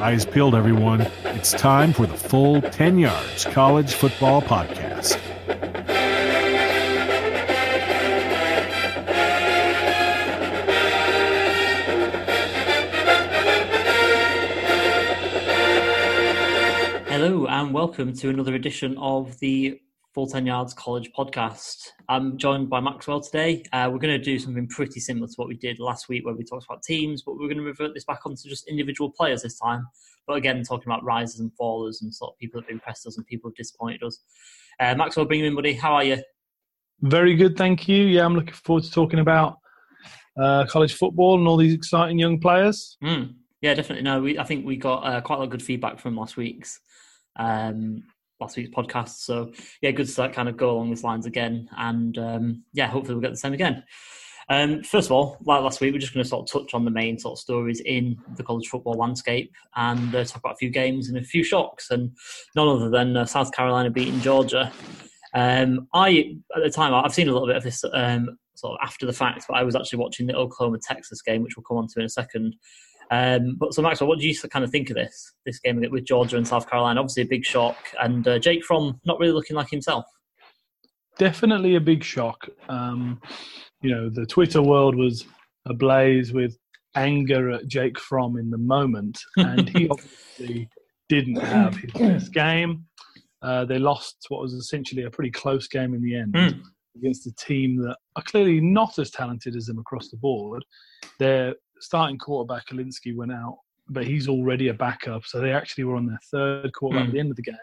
Eyes peeled, everyone. It's time for the full 10 Yards College Football Podcast. Hello, and welcome to another edition of the Full 10 Yards College podcast. I'm joined by Maxwell today. Uh, we're going to do something pretty similar to what we did last week where we talked about teams, but we're going to revert this back onto just individual players this time. But again, talking about risers and fallers and sort of people that have impressed us and people who have disappointed us. Uh, Maxwell, bring him in, buddy. How are you? Very good, thank you. Yeah, I'm looking forward to talking about uh, college football and all these exciting young players. Mm. Yeah, definitely. No, we, I think we got uh, quite a lot of good feedback from last week's um, last week's podcast. So yeah, good to start kind of go along these lines again, and um, yeah, hopefully we'll get the same again. Um, first of all, like last week, we're just going to sort of touch on the main sort of stories in the college football landscape and uh, talk about a few games and a few shocks, and none other than uh, South Carolina beating Georgia. Um, I at the time I've seen a little bit of this um, sort of after the fact, but I was actually watching the Oklahoma Texas game, which we'll come on to in a second. Um, but so Maxwell, what do you kind of think of this this game with Georgia and South Carolina? Obviously a big shock, and uh, Jake Fromm not really looking like himself. Definitely a big shock. Um, you know, the Twitter world was ablaze with anger at Jake Fromm in the moment, and he obviously didn't have his best game. Uh, they lost what was essentially a pretty close game in the end mm. against a team that are clearly not as talented as them across the board. They're starting quarterback Hilinski went out, but he's already a backup. So they actually were on their third quarterback mm. at the end of the game.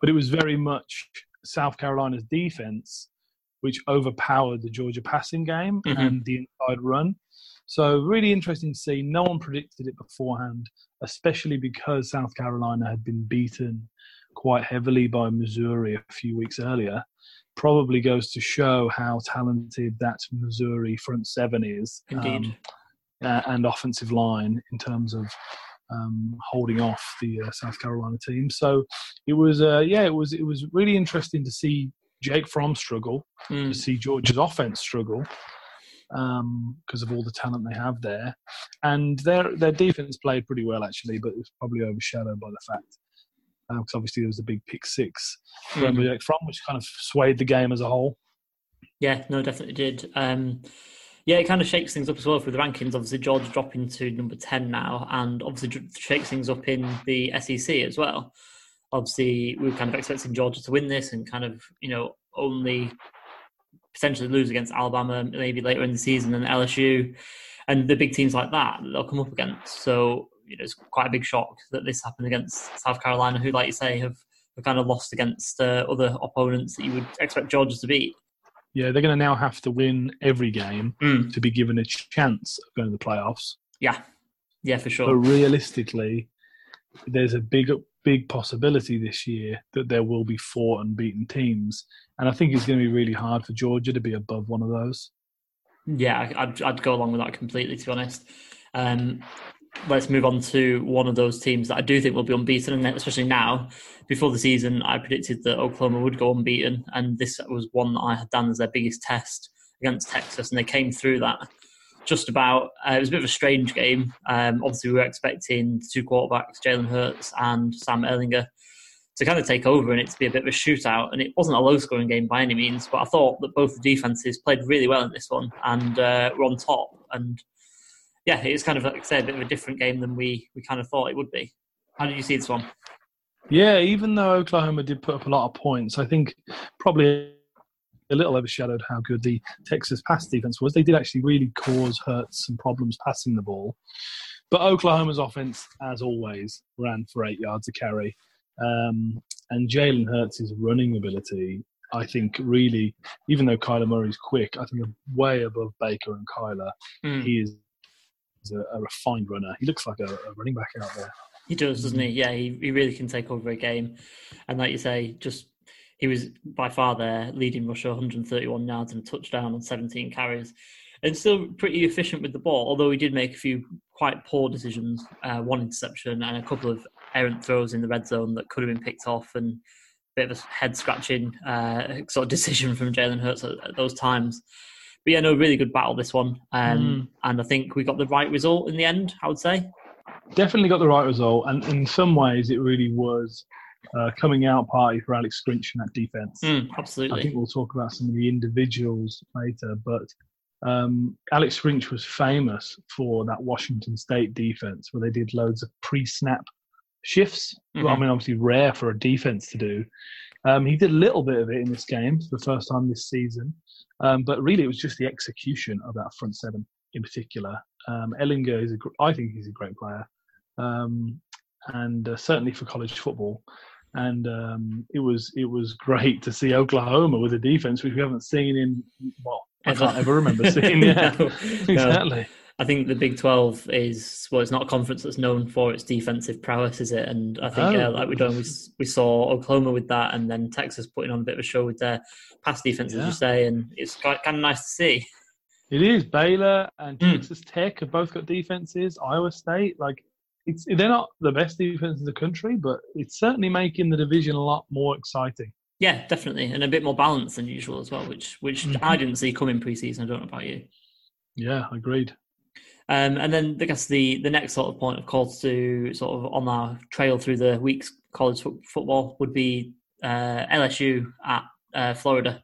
But it was very much South Carolina's defense which overpowered the Georgia passing game mm-hmm. and the inside run. So really interesting to see. No one predicted it beforehand, especially because South Carolina had been beaten quite heavily by Missouri a few weeks earlier. Probably goes to show how talented that Missouri front seven is. Indeed. Um, uh, and offensive line in terms of um, holding off the uh, South Carolina team. So it was, uh, yeah, it was it was really interesting to see Jake Fromm struggle, mm. to see Georgia's offense struggle because um, of all the talent they have there, and their their defense played pretty well actually, but it was probably overshadowed by the fact because uh, obviously there was a big pick six from mm. Jake Fromm, which kind of swayed the game as a whole. Yeah, no, definitely did. Um, yeah, it kind of shakes things up as well for the rankings. Obviously, Georgia dropping to number 10 now, and obviously shakes things up in the SEC as well. Obviously, we were kind of expecting Georgia to win this and kind of, you know, only potentially lose against Alabama maybe later in the season and LSU and the big teams like that that they'll come up against. So, you know, it's quite a big shock that this happened against South Carolina, who, like you say, have, have kind of lost against uh, other opponents that you would expect Georgia to beat. Yeah, they're going to now have to win every game mm. to be given a chance of going to the playoffs. Yeah, yeah, for sure. But realistically, there's a big, big possibility this year that there will be four unbeaten teams, and I think it's going to be really hard for Georgia to be above one of those. Yeah, I'd, I'd go along with that completely. To be honest, um, let's move on to one of those teams that I do think will be unbeaten, and especially now. Before the season, I predicted that Oklahoma would go unbeaten, and this was one that I had done as their biggest test against Texas, and they came through that just about. Uh, it was a bit of a strange game. Um, obviously, we were expecting two quarterbacks, Jalen Hurts and Sam Ehlinger, to kind of take over and it to be a bit of a shootout. And it wasn't a low scoring game by any means, but I thought that both the defenses played really well in this one and uh, were on top. And yeah, it's kind of like I said, a bit of a different game than we we kind of thought it would be. How did you see this one? Yeah, even though Oklahoma did put up a lot of points, I think probably a little overshadowed how good the Texas pass defense was. They did actually really cause Hurts some problems passing the ball. But Oklahoma's offense, as always, ran for eight yards a carry. Um, and Jalen Hurts' running ability, I think, really, even though Kyler Murray's quick, I think way above Baker and Kyler. Mm. He is a, a, refined runner. He looks like a, a, running back out there. He does, doesn't he? Yeah, he, he really can take over a game. And like you say, just he was by far their leading rusher, 131 yards and a touchdown on 17 carries. And still pretty efficient with the ball, although he did make a few quite poor decisions. Uh, one interception and a couple of errant throws in the red zone that could have been picked off, and a bit of a head scratching uh, sort of decision from Jalen Hurts at, at those times. But yeah, no, really good battle this one, um, mm. and I think we got the right result in the end. I would say. definitely got the right result, and in some ways, it really was uh, coming out party for Alex Grinch in that defense. Mm, I think we'll talk about some of the individuals later, but um, Alex Grinch was famous for that Washington State defense where they did loads of pre-snap shifts. Well, I mean, obviously rare for a defense to do. Um, he did a little bit of it in this game for the first time this season, um, but really it was just the execution of that front seven in particular. Um, Ehlinger is, a, I think he's a great player, um, and uh, certainly for college football. And um, it was it was great to see Oklahoma with a defense which we haven't seen in well I can't ever remember seeing. Yeah, No, exactly. I think the Big Twelve is well, it's not a conference that's known for its defensive prowess, is it? And I think, Oh. yeah, like we done, we, we saw Oklahoma with that, and then Texas putting on a bit of a show with their pass defense, as you say, and it's quite, kind of nice to see. It is Baylor and Mm. Texas Tech have both got defenses. Iowa State, like it's they're not the best defense in the country, but it's certainly making the division a lot more exciting. Yeah, definitely, and a bit more balanced than usual as well, which which Mhm. I didn't see coming preseason. I don't know about you. Yeah, I agreed. Um, and then I guess the, the next sort of point of call to sort of on our trail through the week's college fo- football would be uh, LSU at uh, Florida.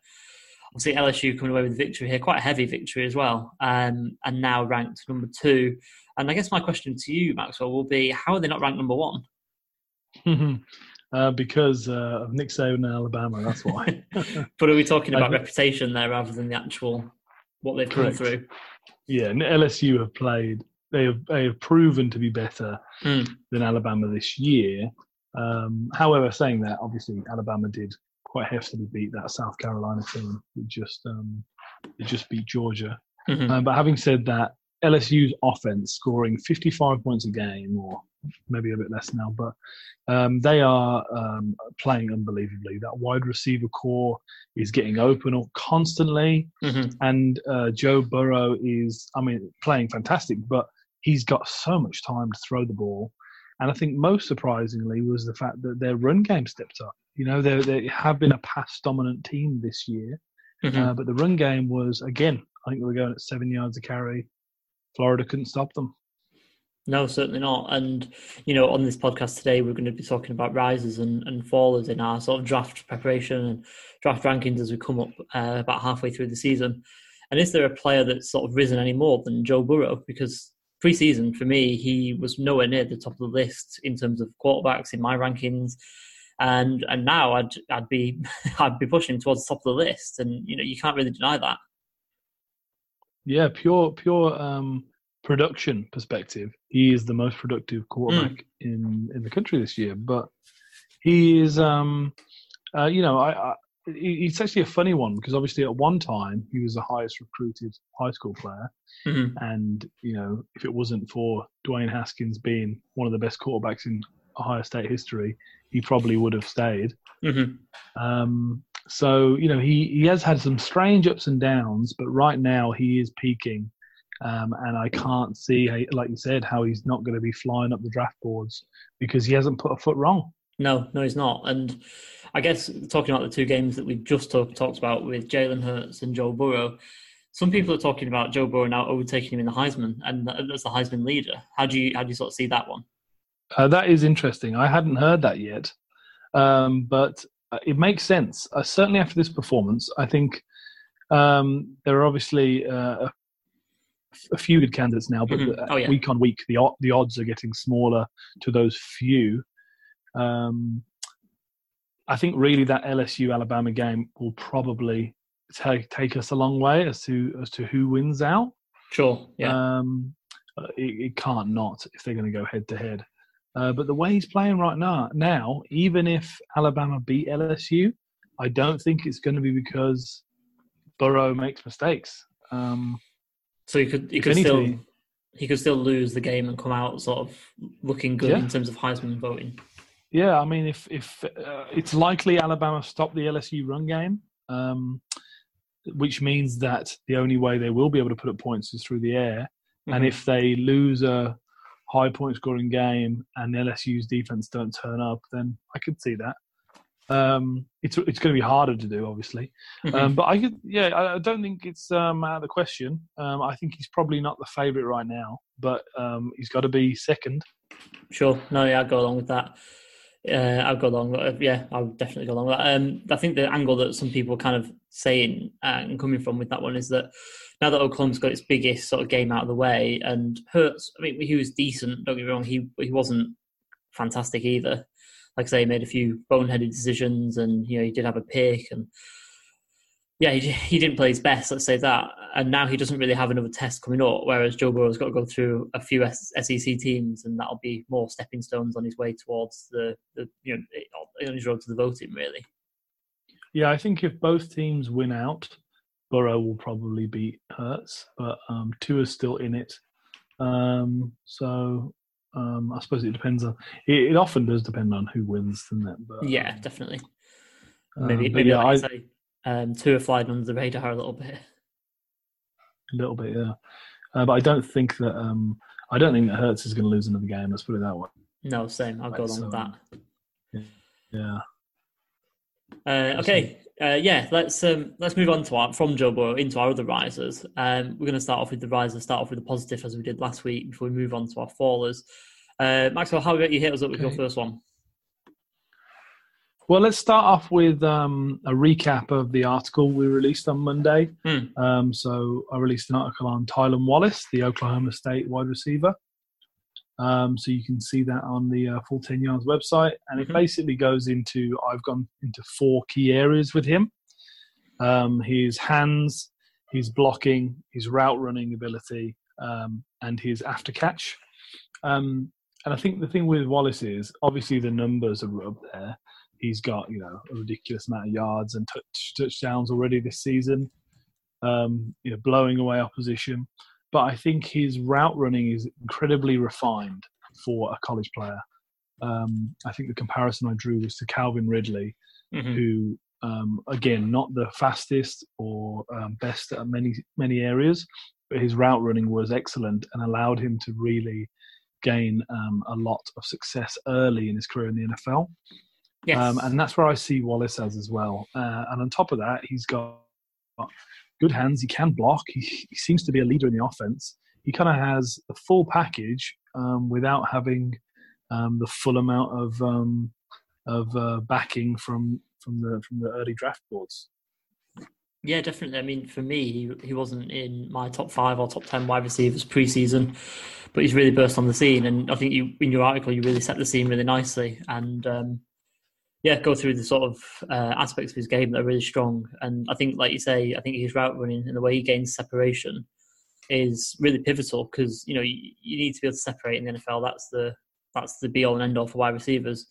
Obviously, LSU coming away with a victory here, quite a heavy victory as well, um, and now ranked number two. And I guess my question to you, Maxwell, will be: How are they not ranked number one? uh, because uh, of Nick Saban and Alabama, that's why. But are we talking about reputation there rather than the actual what they've Correct. come through? Yeah, and LSU have played. They have they have proven to be better Mm. than Alabama this year. Um, however, saying that, obviously Alabama did quite heftily beat that South Carolina team. It just um, it just beat Georgia. Mhm. Um, but having said that, LSU's offense scoring 55 points a game, or maybe a bit less now, but um, they are um, playing unbelievably. That wide receiver corps is getting open up constantly, Mhm. and uh, Joe Burrow is, I mean, playing fantastic, but he's got so much time to throw the ball. And I think most surprisingly was the fact that their run game stepped up. You know, they they have been a pass dominant team this year, Mhm. uh, but the run game was again. I think they were going at seven yards a carry. Florida couldn't stop them. No, certainly not. And you know, on this podcast today, we're going to be talking about risers and, and fallers in our sort of draft preparation and draft rankings as we come up uh, about halfway through the season. And is there a player that's sort of risen any more than Joe Burrow? Because preseason for me, he was nowhere near the top of the list in terms of quarterbacks in my rankings. And and now I'd I'd be I'd be pushing towards the top of the list, and you know you can't really deny that. Yeah, pure pure um, production perspective, he is the most productive quarterback in in the country this year. But he is, um, uh, you know, I, I it's actually a funny one because obviously at one time he was the highest recruited high school player, Mhm. and you know if it wasn't for Dwayne Haskins being one of the best quarterbacks in Ohio State history, he probably would have stayed. Mhm. Um, so you know he he has had some strange ups and downs, but right now he is peaking, um, and I can't see, like you said, how he's not going to be flying up the draft boards because he hasn't put a foot wrong. No, no, he's not. And I guess talking about the two games that we've just talk, talked about with Jalen Hurts and Joe Burrow, some people are talking about Joe Burrow now overtaking him in the Heisman and as the Heisman leader. How do you how do you sort of see that one? Uh, that is interesting. I hadn't heard that yet, um, but uh, it makes sense. Uh, certainly after this performance, I think um, there are obviously uh, a, a few good candidates now, but Mhm. Oh, yeah. week on week, the the odds are getting smaller to those few. Um, I think really that LSU Alabama game will probably take take us a long way as to as to who wins out. Sure, yeah, Um, uh, it, it can't not if they're going to go head to head. Uh, but the way he's playing right now, now, even if Alabama beat LSU, I don't think it's going to be because Burrow makes mistakes. Um, so he could he could still he could still lose the game and come out sort of looking good Yeah. in terms of Heisman voting. yeah, I mean, if if uh, it's likely Alabama stop the LSU run game, um, which means that the only way they will be able to put up points is through the air. And Mhm. if they lose a high point scoring game and LSU's defense don't turn up, then I could see that. Um, it's it's going to be harder to do, obviously. Mhm. Um, but I could, yeah, I, I don't think it's um, out of the question. Um, I think he's probably not the favourite right now, but um, he's got to be second. Sure. No, yeah, I'd go along with that. Uh, I'd go along. with- Yeah, I would definitely go along with that. Um, I think the angle that some people are kind of saying uh, and coming from with that one is that now that Oklahoma's got its biggest sort of game out of the way and Hurts, I mean, he was decent. Don't get me wrong. He he wasn't fantastic either. Like I say, he made a few boneheaded decisions, and you know he did have a pick, and yeah, he, he didn't play his best. Let's say that. And now he doesn't really have another test coming up. Whereas Joe Burrow's got to go through a few SEC teams, and that'll be more stepping stones on his way towards the, the you know on his road to the voting. Really, Yeah, I think if both teams win out, Burrow will probably beat Hurts, but um, Tua's still in it. Um, so um, I suppose it depends on. It, it often does depend on who wins, doesn't it? But, yeah, um, definitely. um, Maybe maybe yeah, like I, say, um, Tua flying under the radar a little bit. a little bit, yeah. Uh, but I don't think that. Um, I don't think that Hurts is going to lose another game. Let's put it that way. No, same. I'll go Right, along with so- that. Yeah. Uh, okay, uh, yeah. Let's um, let's move on to our from Joe Burrow into our other risers. Um, we're going to start off with the risers. Start off with the positive as we did last week before we move on to our fallers. Uh, Maxwell, how about you hit us up with your first one? Well, let's start off with um, a recap of the article we released on Monday. Hmm. Um, so I released an article on Tylan Wallace, the Oklahoma State wide receiver. Um, so you can see that on the uh, Full 10 Yards website. And Mhm. it basically goes into, I've gone into four key areas with him. Um, his hands, his blocking, his route running ability, um, and his after catch. Um, and I think the thing with Wallace is obviously the numbers are up there. He's got you know a ridiculous amount of yards and touch, touchdowns already this season. Um, you know, blowing away opposition. But I think his route running is incredibly refined for a college player. Um, I think the comparison I drew was to Calvin Ridley, Mhm. who um, again not the fastest or um, best at many many areas, but his route running was excellent and allowed him to really gain um, a lot of success early in his career in the NFL. Yes. Um, and that's where I see Wallace as as well. Uh, and on top of that, he's got good hands. He can block. He, he seems to be a leader in the offense. He kind of has the full package um, without having um, the full amount of um, of uh, backing from from the from the early draft boards. Yeah, definitely. I mean, for me, he, he wasn't in my top five or top ten wide receivers preseason, but he's really burst on the scene. And I think you, in your article, you really set the scene really nicely. And um, yeah, go through the sort of uh, aspects of his game that are really strong. And I think, like you say, I think his route running and the way he gains separation is really pivotal because you know you, you need to be able to separate in the NFL. That's the that's the be all and end all for wide receivers,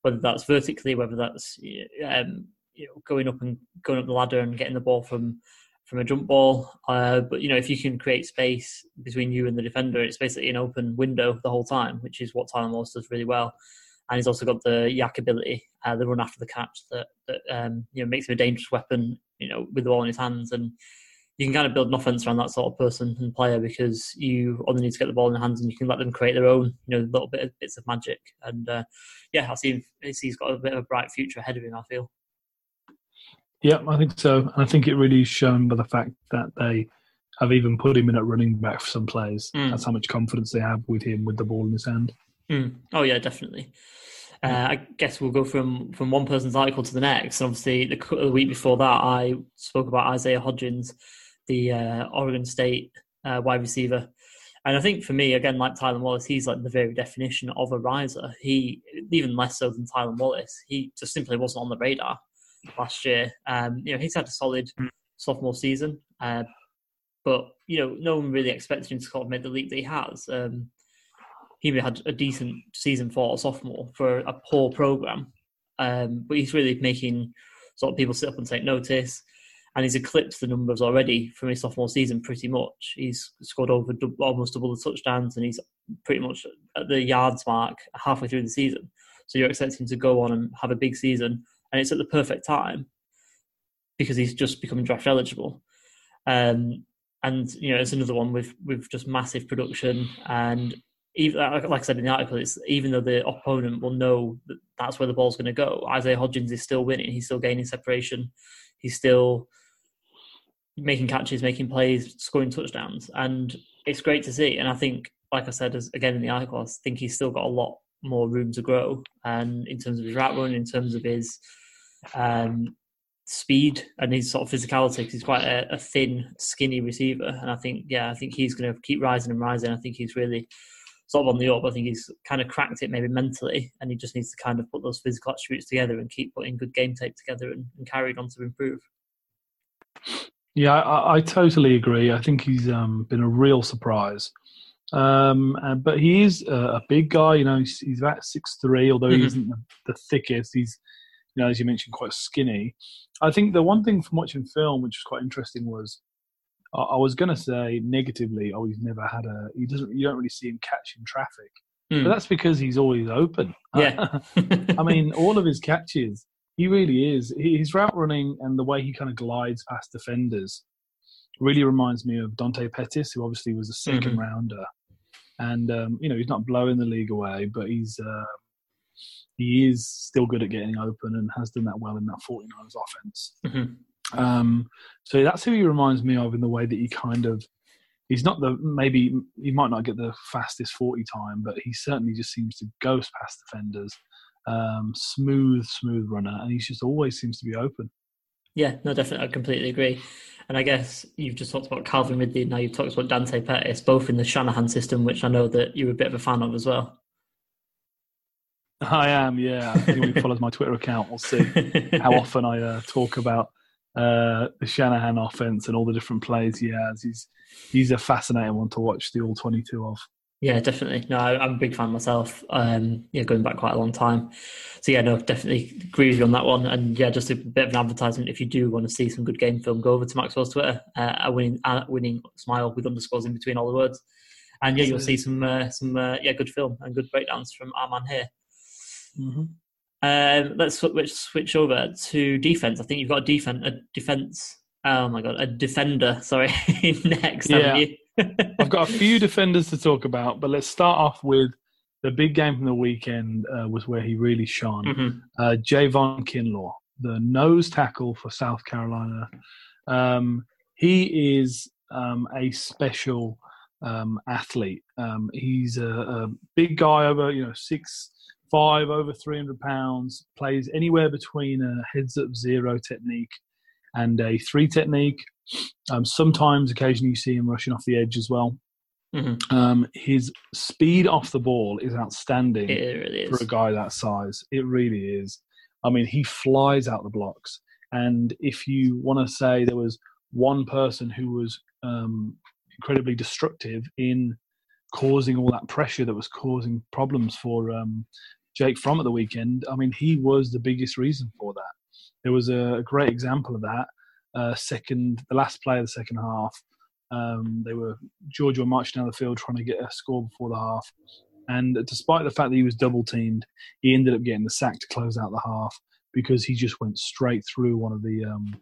whether that's vertically, whether that's um, you know, going up and going up the ladder and getting the ball from from a jump ball. Uh, but you know, if you can create space between you and the defender, it's basically an open window the whole time, which is what Tyler Morse does really well. And he's also got the YAC ability, uh, the run after the catch that that um, you know makes him a dangerous weapon. You know, with the ball in his hands, and you can kind of build an offense around that sort of person and player because you only need to get the ball in their hands and you can let them create their own, you know, little bit of bits of magic. And uh, yeah, I see he's got a bit of a bright future ahead of him. I feel. Yeah, I think so. And I think it really is shown by the fact that they have even put him in at running back for some plays. Mm. That's how much confidence they have with him with the ball in his hand. Mm. Oh yeah, definitely. Uh, I guess we'll go from from one person's article to the next. And obviously, the, the week before that, I spoke about Isaiah Hodgins, the uh, Oregon State uh, wide receiver. And I think for me, again, like Tylan Wallace, he's like the very definition of a riser. He even less so than Tylan Wallace. He just simply wasn't on the radar last year. Um, you know, he's had a solid sophomore season, uh, but you know, no one really expected him to sort of make the leap that he has. Um, he had a decent season for a sophomore for a poor program, um, but he's really making sort of people sit up and take notice. And he's eclipsed the numbers already from his sophomore season pretty much. He's scored over almost double the touchdowns, and he's pretty much at the yards mark halfway through the season. So you're expecting him to go on and have a big season, and it's at the perfect time because he's just becoming draft eligible. Um, and you know, it's another one with with just massive production and even like I said in the article, it's even though the opponent will know that that's where the ball's going to go. Isaiah Hodgins is still winning. He's still gaining separation. He's still making catches, making plays, scoring touchdowns, and it's great to see. And I think, like I said, as again in the article, I think he's still got a lot more room to grow, and in terms of his route run, in terms of his um, speed and his sort of physicality because he's quite a, a, thin, skinny receiver. And I think, yeah, I think he's going to keep rising and rising. I think he's really sort of on the up. I think he's kind of cracked it maybe mentally, and he just needs to kind of put those physical attributes together and keep putting good game tape together and, and carry on to improve. Yeah, I, I totally agree. I think he's um, been a real surprise. Um, and, but he is a, a, big guy. You know, he's, he's about six three, although mm-hmm. he isn't the, the thickest. He's you know, as you mentioned, quite skinny. I think the one thing from watching film, which was quite interesting, was I, I was going to say negatively, oh, he's never had a. He doesn't. You don't really see him catching traffic, mm. but that's because he's always open. Yeah. I mean, all of his catches, he really is. His route running and the way he kind of glides past defenders really reminds me of Dante Pettis, who obviously was a 2nd mm-hmm. rounder. And um, you know he's not blowing the league away, but he's uh, he is still good at getting open and has done that well in that 49ers offense. Mm-hmm. Um, so that's who he reminds me of in the way that he kind of he's not the maybe he might not get the fastest 40 time, but he certainly just seems to ghost past defenders. Um, smooth, smooth runner, and he just always seems to be open. Yeah, no, definitely, I completely agree. And I guess you've just talked about Calvin Ridley. Now you've talked about Dante Pettis, both in the Shanahan system, which I know that you're a bit of a fan of as well. I am, yeah. Anyone who follows my Twitter account will see how often I uh, talk about uh, the Shanahan offense and all the different plays he has. He's he's a fascinating one to watch the all twenty two of. Yeah, definitely. No, I'm a big fan myself. Um, yeah, going back quite a long time. So yeah, no, definitely agree with you on that one. And yeah, just a bit of an advertisement. If you do want to see some good game film, go over to Maxwell's Twitter, uh, a winning, a winning smile with underscores in between all the words. And yeah, you'll see some uh, some uh, yeah good film and good breakdowns from our man here. Mm-hmm. Um, let's switch switch over to defense. I think you've got a defense, a defense. Oh my god, a defender. Sorry, next. Yeah. I've got a few defenders to talk about, but let's start off with the big game from the weekend. Uh, was where he really shone. Mm-hmm. Uh, Javon Kinlaw, the nose tackle for South Carolina. Um, he is um, a special um, athlete. Um, he's a, a, big guy over, you know, six five over 300 pounds, plays anywhere between a heads up zero technique and a three technique. Um, sometimes, occasionally, you see him rushing off the edge as well. Mm-hmm. Um, his speed off the ball is outstanding really is. for a guy that size. It really is. I mean, he flies out the blocks. And if you want to say there was one person who was um, incredibly destructive in causing all that pressure that was causing problems for um, Jake Fromm at the weekend, I mean, he was the biggest reason for that. There was a great example of that. Uh, second, the last play of the second half, um, they were Georgia were marching down the field trying to get a score before the half, and despite the fact that he was double teamed, he ended up getting the sack to close out the half because he just went straight through one of the um,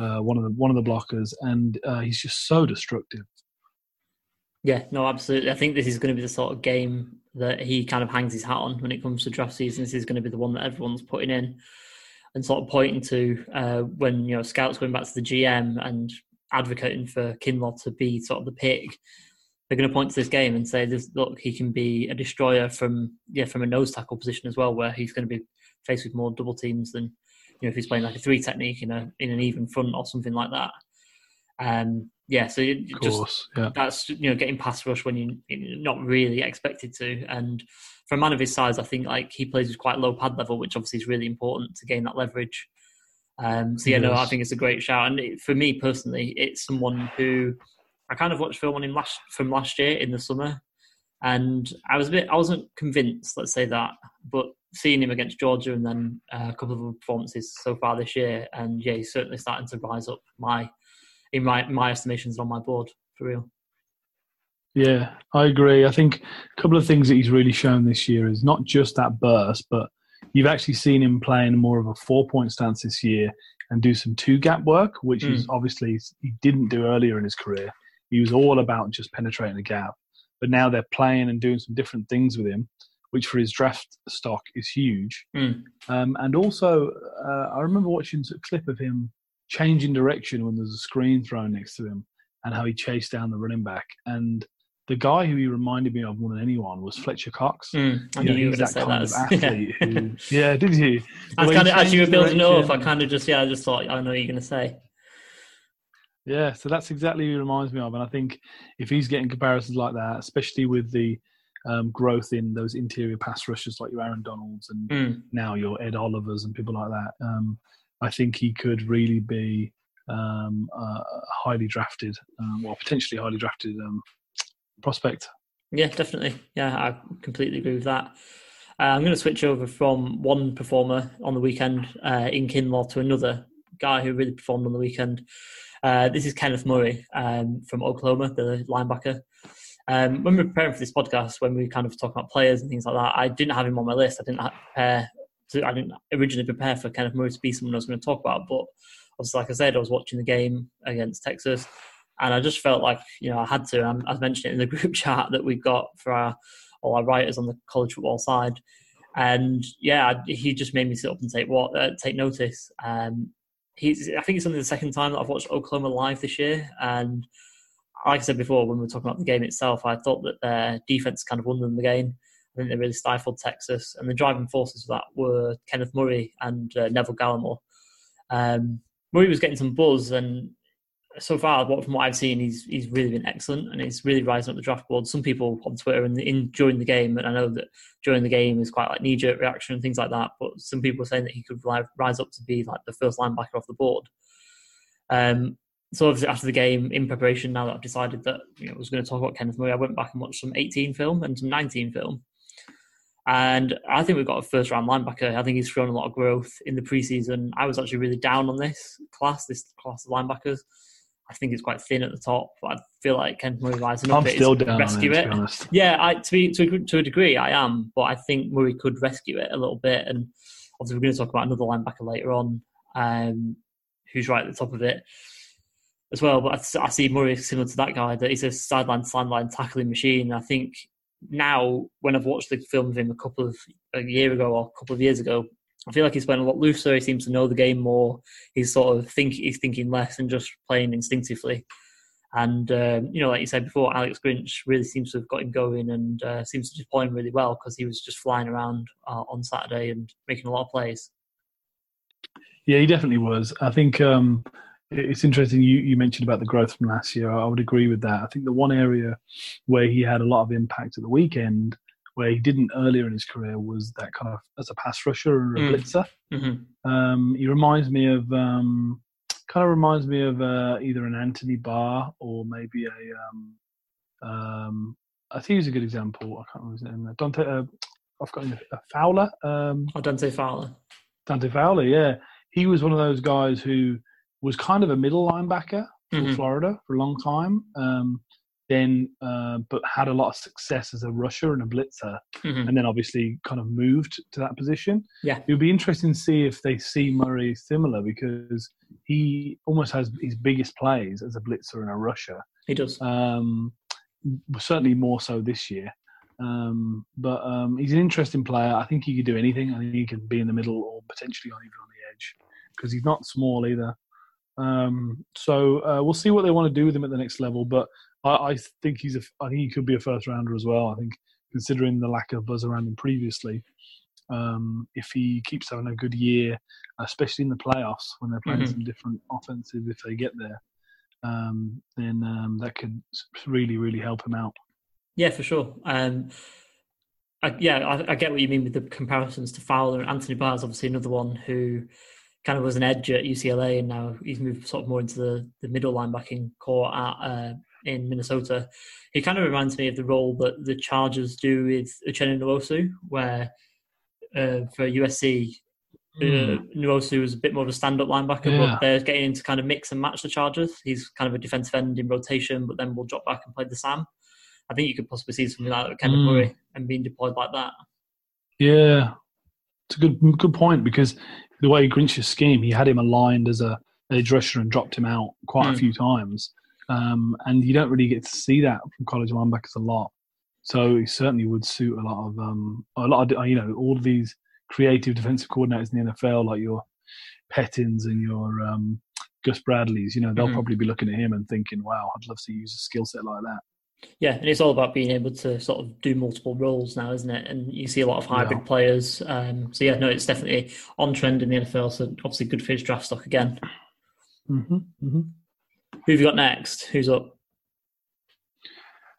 uh, one of the one of the blockers, and uh, he's just so destructive. Yeah, no, absolutely. I think this is going to be the sort of game that he kind of hangs his hat on when it comes to draft season. This is going to be the one that everyone's putting in and sort of pointing to uh, when you know scouts going back to the GM and advocating for Kinlaw to be sort of the pick. They're going to point to this game and say, "This look, he can be a destroyer from yeah from a nose tackle position as well, where he's going to be faced with more double teams than you know if he's playing like a three technique in a in an even front or something like that." Um, yeah, so you just yeah. that's you know getting past rush when you, are not really expected to, and for a man of his size, I think like he plays with quite low pad level, which obviously is really important to gain that leverage. Um, so yeah, yes. no, I think it's a great shout, and it, for me personally, it's someone who I kind of watched film on him last from last year in the summer, and I was a bit I wasn't convinced, let's say that, but seeing him against Georgia and then uh, a couple of performances so far this year, and yeah, he's certainly starting to rise up my in my my estimations on my board for real. Yeah, I agree. I think a couple of things that he's really shown this year is not just that burst, but you've actually seen him playing more of a four point stance this year and do some two gap work, which mm. is obviously he didn't do earlier in his career. He was all about just penetrating the gap. but now they're playing and doing some different things with him, which for his draft stock is huge. Mm. Um, and also, uh, I remember watching a clip of him changing direction when there's a screen thrown next to him, and how he chased down the running back. And the guy who he reminded me of more than anyone was Fletcher Cox. Mm. I You know, you he's that kind that. of athlete. who, yeah, did you? I kind of, as you were building up, I kind of just, yeah, I just thought, I know what you're going to say. Yeah, so that's exactly who he reminds me of. And I think if he's getting comparisons like that, especially with the um, growth in those interior pass rushers like your Aaron Donalds and Mm. now your Ed Olivers and people like that, um, I think he could really be um, a highly drafted, um, or potentially highly drafted um, prospect. Yeah, definitely. Yeah, I completely agree with that. Uh, I'm going to switch over from one performer on the weekend uh, in Kinlaw to another guy who really performed on the weekend. Uh, this is Kenneth Murray um, from Oklahoma, the linebacker. Um, when we were preparing for this podcast, when we were kind of talking about players and things like that, I didn't have him on my list. I didn't prepare. I didn't originally prepare for Kenneth Murray to be someone I was going to talk about, but obviously, like I said, I was watching the game against Texas, and I just felt like you know I had to. I mentioned it in the group chat that we got for our all our writers on the college football side, and yeah, he just made me sit up and take what uh, take notice. Um, he's I think it's only the second time that I've watched Oklahoma live this year, and like I said before, when we were talking about the game itself, I thought that their defense kind of won them the game. I think they really stifled Texas, and the driving forces of that were Kenneth Murray and uh, Neville Gallimore. Um, Murray was getting some buzz, and so far, what from what I've seen, he's he's really been excellent, and he's really rising up the draft board. Some people on Twitter and in during the game, and I know that during the game is quite like knee jerk reaction and things like that. But some people are saying that he could ri- rise up to be like the first linebacker off the board. Um, so obviously after the game, in preparation, now that I've decided that you know, I was going to talk about Kenneth Murray, I went back and watched some 18 film and some 19 film. And I think we've got a first round linebacker. I think he's shown a lot of growth in the preseason. I was actually really down on this class, this class of linebackers. I think it's quite thin at the top, but I feel like Kenneth Murray rising up I'm it is still down on it, rescue it. be. Yeah, I, to, be, to, a- to a degree, I am, but I think Murray could rescue it a little bit. And obviously, we're going to talk about another linebacker later on, um, who's right at the top of it as well. But I see Murray similar to that guy that he's a sideline sideline tackling machine. I think now, when I've watched the film of him a couple of a year ago or a couple of years ago, I feel like he's playing a lot looser. He seems to know the game more. He's sort of think he's thinking less and just playing instinctively. And um, you know, like you said before, Alex Grinch really seems to have got him going and uh, seems to deploy him really well because he was just flying around uh, on Saturday and making a lot of plays. Yeah, he definitely was. I think um, it's interesting you, you mentioned about the growth from last year. I would agree with that. I think the one area where he had a lot of impact at the weekend, where he didn't earlier in his career, was that kind of as a pass rusher or a Mm. blitzer. hmm Um, he reminds me of um, kind of reminds me of uh, either an Anthony Barr or maybe a. Um, um, I think he's a good example. I can't remember his name. Dante, uh, I've got a Fowler. Um, Or Dante Fowler. Dante Fowler, yeah. He was one of those guys who was kind of a middle linebacker for Mhm. Florida for a long time. Um, then, uh, but had a lot of success as a rusher and a blitzer, Mhm. and then obviously kind of moved to that position. Yeah. it would be interesting to see if they see Murray similar because he almost has his biggest plays as a blitzer and a rusher. He does. Um, certainly more so this year. Um, but um, he's an interesting player. I think he could do anything. I think he can be in the middle or potentially on even on the edge because he's not small either. Um, so uh, we'll see what they want to do with him at the next level. But I, I think he's a. I think he could be a first rounder as well. I think considering the lack of buzz around him previously, um, if he keeps having a good year, especially in the playoffs when they're playing Mhm. some different offensive, if they get there, um, then um, that could really, really help him out. Yeah, for sure. Um, I, yeah, I, I get what you mean with the comparisons to Fowler and Anthony Barr is obviously another one who kind of was an edge at UCLA and now he's moved sort of more into the, the middle linebacking corps at, uh, in Minnesota. He kind of reminds me of the role that the Chargers do with Uchenna Nwosu, where uh, for USC, uh, Nwosu was a bit more of a stand-up linebacker, Yeah. but they're getting him to kind of mix and match the Chargers. He's kind of a defensive end in rotation, but then will drop back and play the Sam. I think you could possibly see something like that with Kenneth Mm. Murray and being deployed like that. Yeah, it's a good good point because the way Grinch's scheme, he had him aligned as a edge rusher and dropped him out quite Hmm. a few times, um, and you don't really get to see that from college linebackers a lot. So he certainly would suit a lot of um, a lot of you know all of these creative defensive coordinators in the NFL, like your Pettines and your um, Gus Bradleys. You know, they'll Mhm. probably be looking at him and thinking, "Wow, I'd love to use a skill set like that." Yeah, and it's all about being able to sort of do multiple roles now, isn't it? And you see a lot of hybrid Yeah. players. Um, so yeah, no, it's definitely on trend in the NFL. So obviously good for his draft stock again. Mm-hmm, mm-hmm. Who have you got next? Who's up?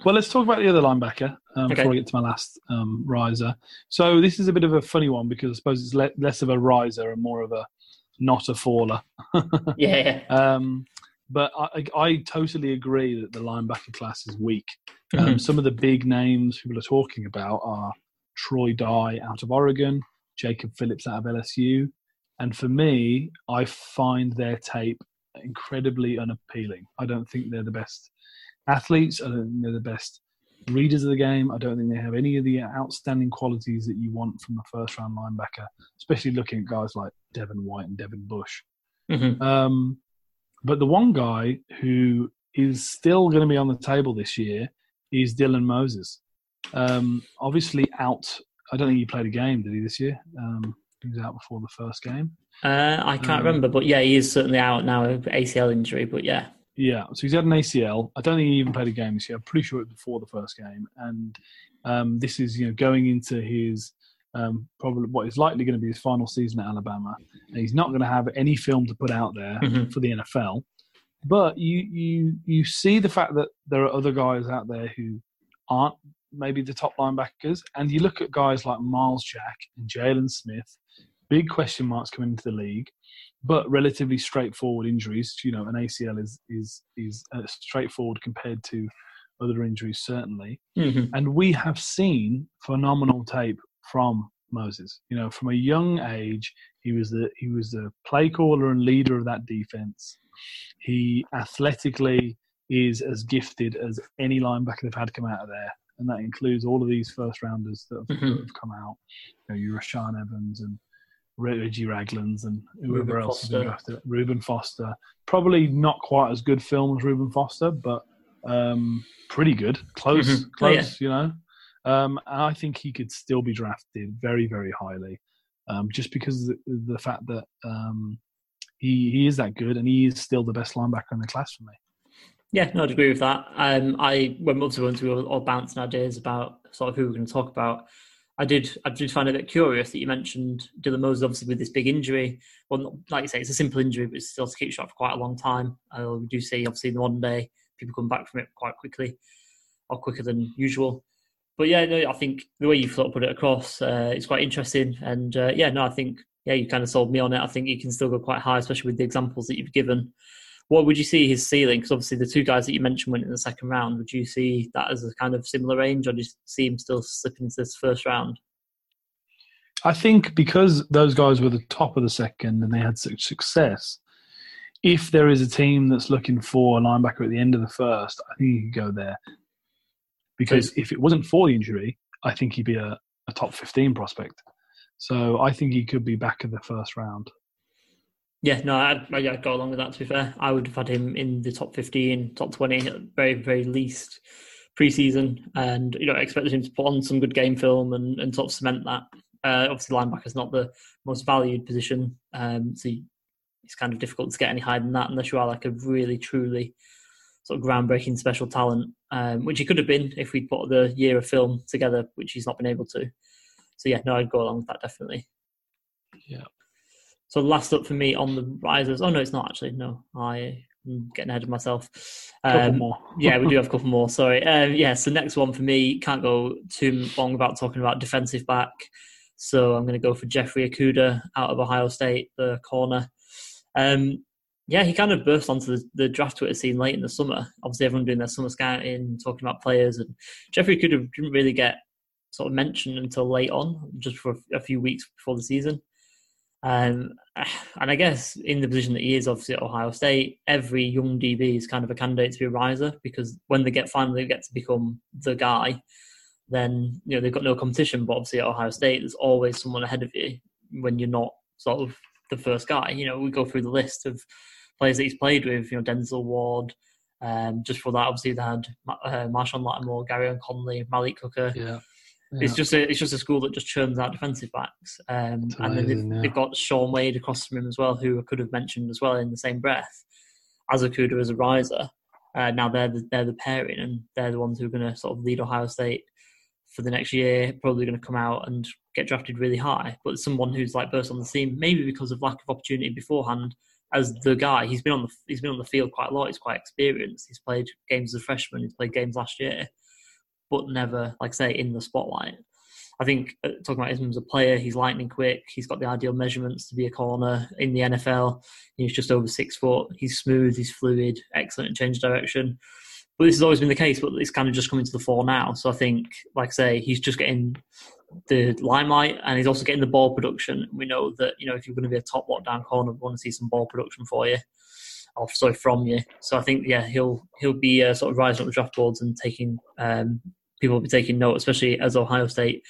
Well, let's talk about the other linebacker um, Okay. before I get to my last um, riser. So this is a bit of a funny one because I suppose it's le- less of a riser and more of a not a faller. Yeah, yeah. Um, but I, I, totally agree that the linebacker class is weak. Um, Mhm. some of the big names people are talking about are Troy Dye out of Oregon, Jacob Phillips out of LSU, and for me, I find their tape incredibly unappealing. I don't think they're the best athletes. I don't think they're the best readers of the game. I don't think they have any of the outstanding qualities that you want from a first round linebacker, especially looking at guys like Devin White and Devin Bush. Mhm. Um, but the one guy who is still going to be on the table this year is Dylan Moses. Um, obviously out. I don't think he played a game, did he, this year? Um, he was out before the first game. Uh, I can't Um, remember, but yeah, he is certainly out now with ACL injury. But yeah, Yeah, so he's had an ACL. I don't think he even played a game this year. I'm pretty sure it was before the first game. And um, this is, you know, going into his um, probably what is likely going to be his final season at Alabama. And he's not going to have any film to put out there Mhm. for the NFL. But you you you see the fact that there are other guys out there who aren't maybe the top linebackers, and you look at guys like Myles Jack and Jaylon Smith, big question marks coming into the league, but relatively straightforward injuries. You know, an ACL is is is uh, straightforward compared to other injuries, certainly. Mhm. And we have seen phenomenal tape from Moses. You know, from a young age, he was the he was the play caller and leader of that defense. He athletically is as gifted as any linebacker they've had come out of there, and that includes all of these first rounders that have, that have come out. You know, your Rashaan Evans and Reggie Raglands and whoever Reuben else has been Foster. drafted. Reuben Foster, probably not quite as good film as Reuben Foster, but um, pretty good, close, Mhm. Oh, yeah. close. You know, um, I think he could still be drafted very, very highly, um, just because of the, the fact that um, he he is that good and he is still the best linebacker in the class for me. Yeah, no, I'd agree with that. Um, I when obviously once we were all bouncing ideas about sort of who we're going to talk about, I did I did find it a bit curious that you mentioned Dylan Moses obviously with this big injury. Well, not- like you say, it's a simple injury, but it's still to keep shot for quite a long time. Uh, we do see obviously in the modern day people come back from it quite quickly, or quicker than usual. But yeah, no, I think the way you sort of put it across, uh, it's quite interesting. And uh, yeah, no, I think yeah, you kind of sold me on it. I think you can still go quite high, especially with the examples that you've given. What would you see his ceiling? Because obviously the two guys that you mentioned went in the second round. Would you see that as a kind of similar range, or do you see him still slipping into this first round? I think because those guys were the top of the second and they had such success, if there is a team that's looking for a linebacker at the end of the first, I think you could go there. Because if it wasn't for the injury, I think he'd be a, a top 15 prospect. So I think he could be back in the first round. Yeah, no, I'd, I'd go along with that. To be fair, I would have had him in the top fifteen, top twenty, at very, very least preseason, and you know, expected him to put on some good game film and, and sort of cement that. Uh, obviously, linebacker's not the most valued position, um, so it's kind of difficult to get any higher than that unless you are like a really, truly sort of groundbreaking special talent, um, which he could have been if we'd put the year of film together, which he's not been able to. So yeah, no, I'd go along with that definitely. Yeah. So last up for me on the risers. Oh no, it's not actually. No, I am getting ahead of myself. Um, more. yeah, we do have a couple more. Sorry. Um, yeah, so next one for me can't go too long without talking about defensive back. So I'm going to go for Jeffrey Okudah out of Ohio State, the corner. Um, yeah, he kind of burst onto the, the draft Twitter scene late in the summer. Obviously, everyone doing their summer scouting, talking about players, and Jeffrey Okudah didn't really get sort of mentioned until late on, just for a few weeks before the season. Um, and I guess in the position that he is, obviously at Ohio State, every young DB is kind of a candidate to be a riser because when they get finally get to become the guy, then you know they've got no competition. But obviously at Ohio State, there's always someone ahead of you when you're not sort of the first guy. You know, we go through the list of players that he's played with. You know, Denzel Ward, Um, just for that, obviously they had uh, Marshon Lattimore, Gareon Conley, Malik Hooker. Yeah. It's just a it's just a school that just churns out defensive backs, um, It's and then they've, yeah. they've got Shaun Wade across from him as well, who I could have mentioned as well in the same breath as Okudah as a riser. Uh, now they're the, they're the pairing, and they're the ones who are going to sort of lead Ohio State for the next year. Probably going to come out and get drafted really high, but someone who's like burst on the scene, maybe because of lack of opportunity beforehand. As the guy, he's been on the he's been on the field quite a lot. He's quite experienced. He's played games as a freshman. He's played games last year, but never, like I say, in the spotlight. I think uh, talking about him as a player, he's lightning quick. He's got the ideal measurements to be a corner in the NFL. He's just over six foot. He's smooth. He's fluid. Excellent in change direction. But this has always been the case. But it's kind of just coming to the fore now. So I think, like I say, he's just getting the limelight, and he's also getting the ball production. We know that you know if you're going to be a top lockdown corner, we want to see some ball production for you, or sorry from you. So I think yeah, he'll he'll be uh, sort of rising up the draft boards and taking um, people will be taking note, especially as Ohio State,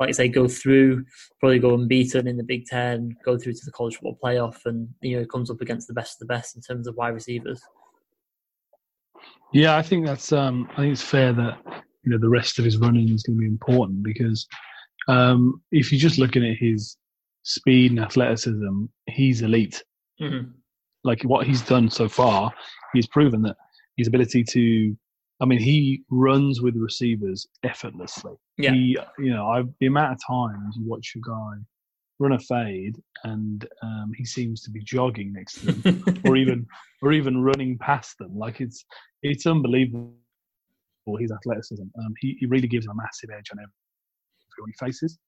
like I say, go through, probably go unbeaten in the Big Ten, go through to the college football playoff, and you know comes up against the best of the best in terms of wide receivers. Yeah, I think that's. Um, I think it's fair that you know the rest of his running is going to be important because um, if you're just looking at his speed and athleticism, he's elite. Mm-hmm. Like what he's done so far, he's proven that his ability to. I mean, he runs with receivers effortlessly. Yeah. He, you know, I've, the amount of times you watch a guy run a fade and um, he seems to be jogging next to them, or even, or even running past them. Like it's, it's unbelievable. His athleticism. Um, he, he really gives a massive edge on everyone he faces.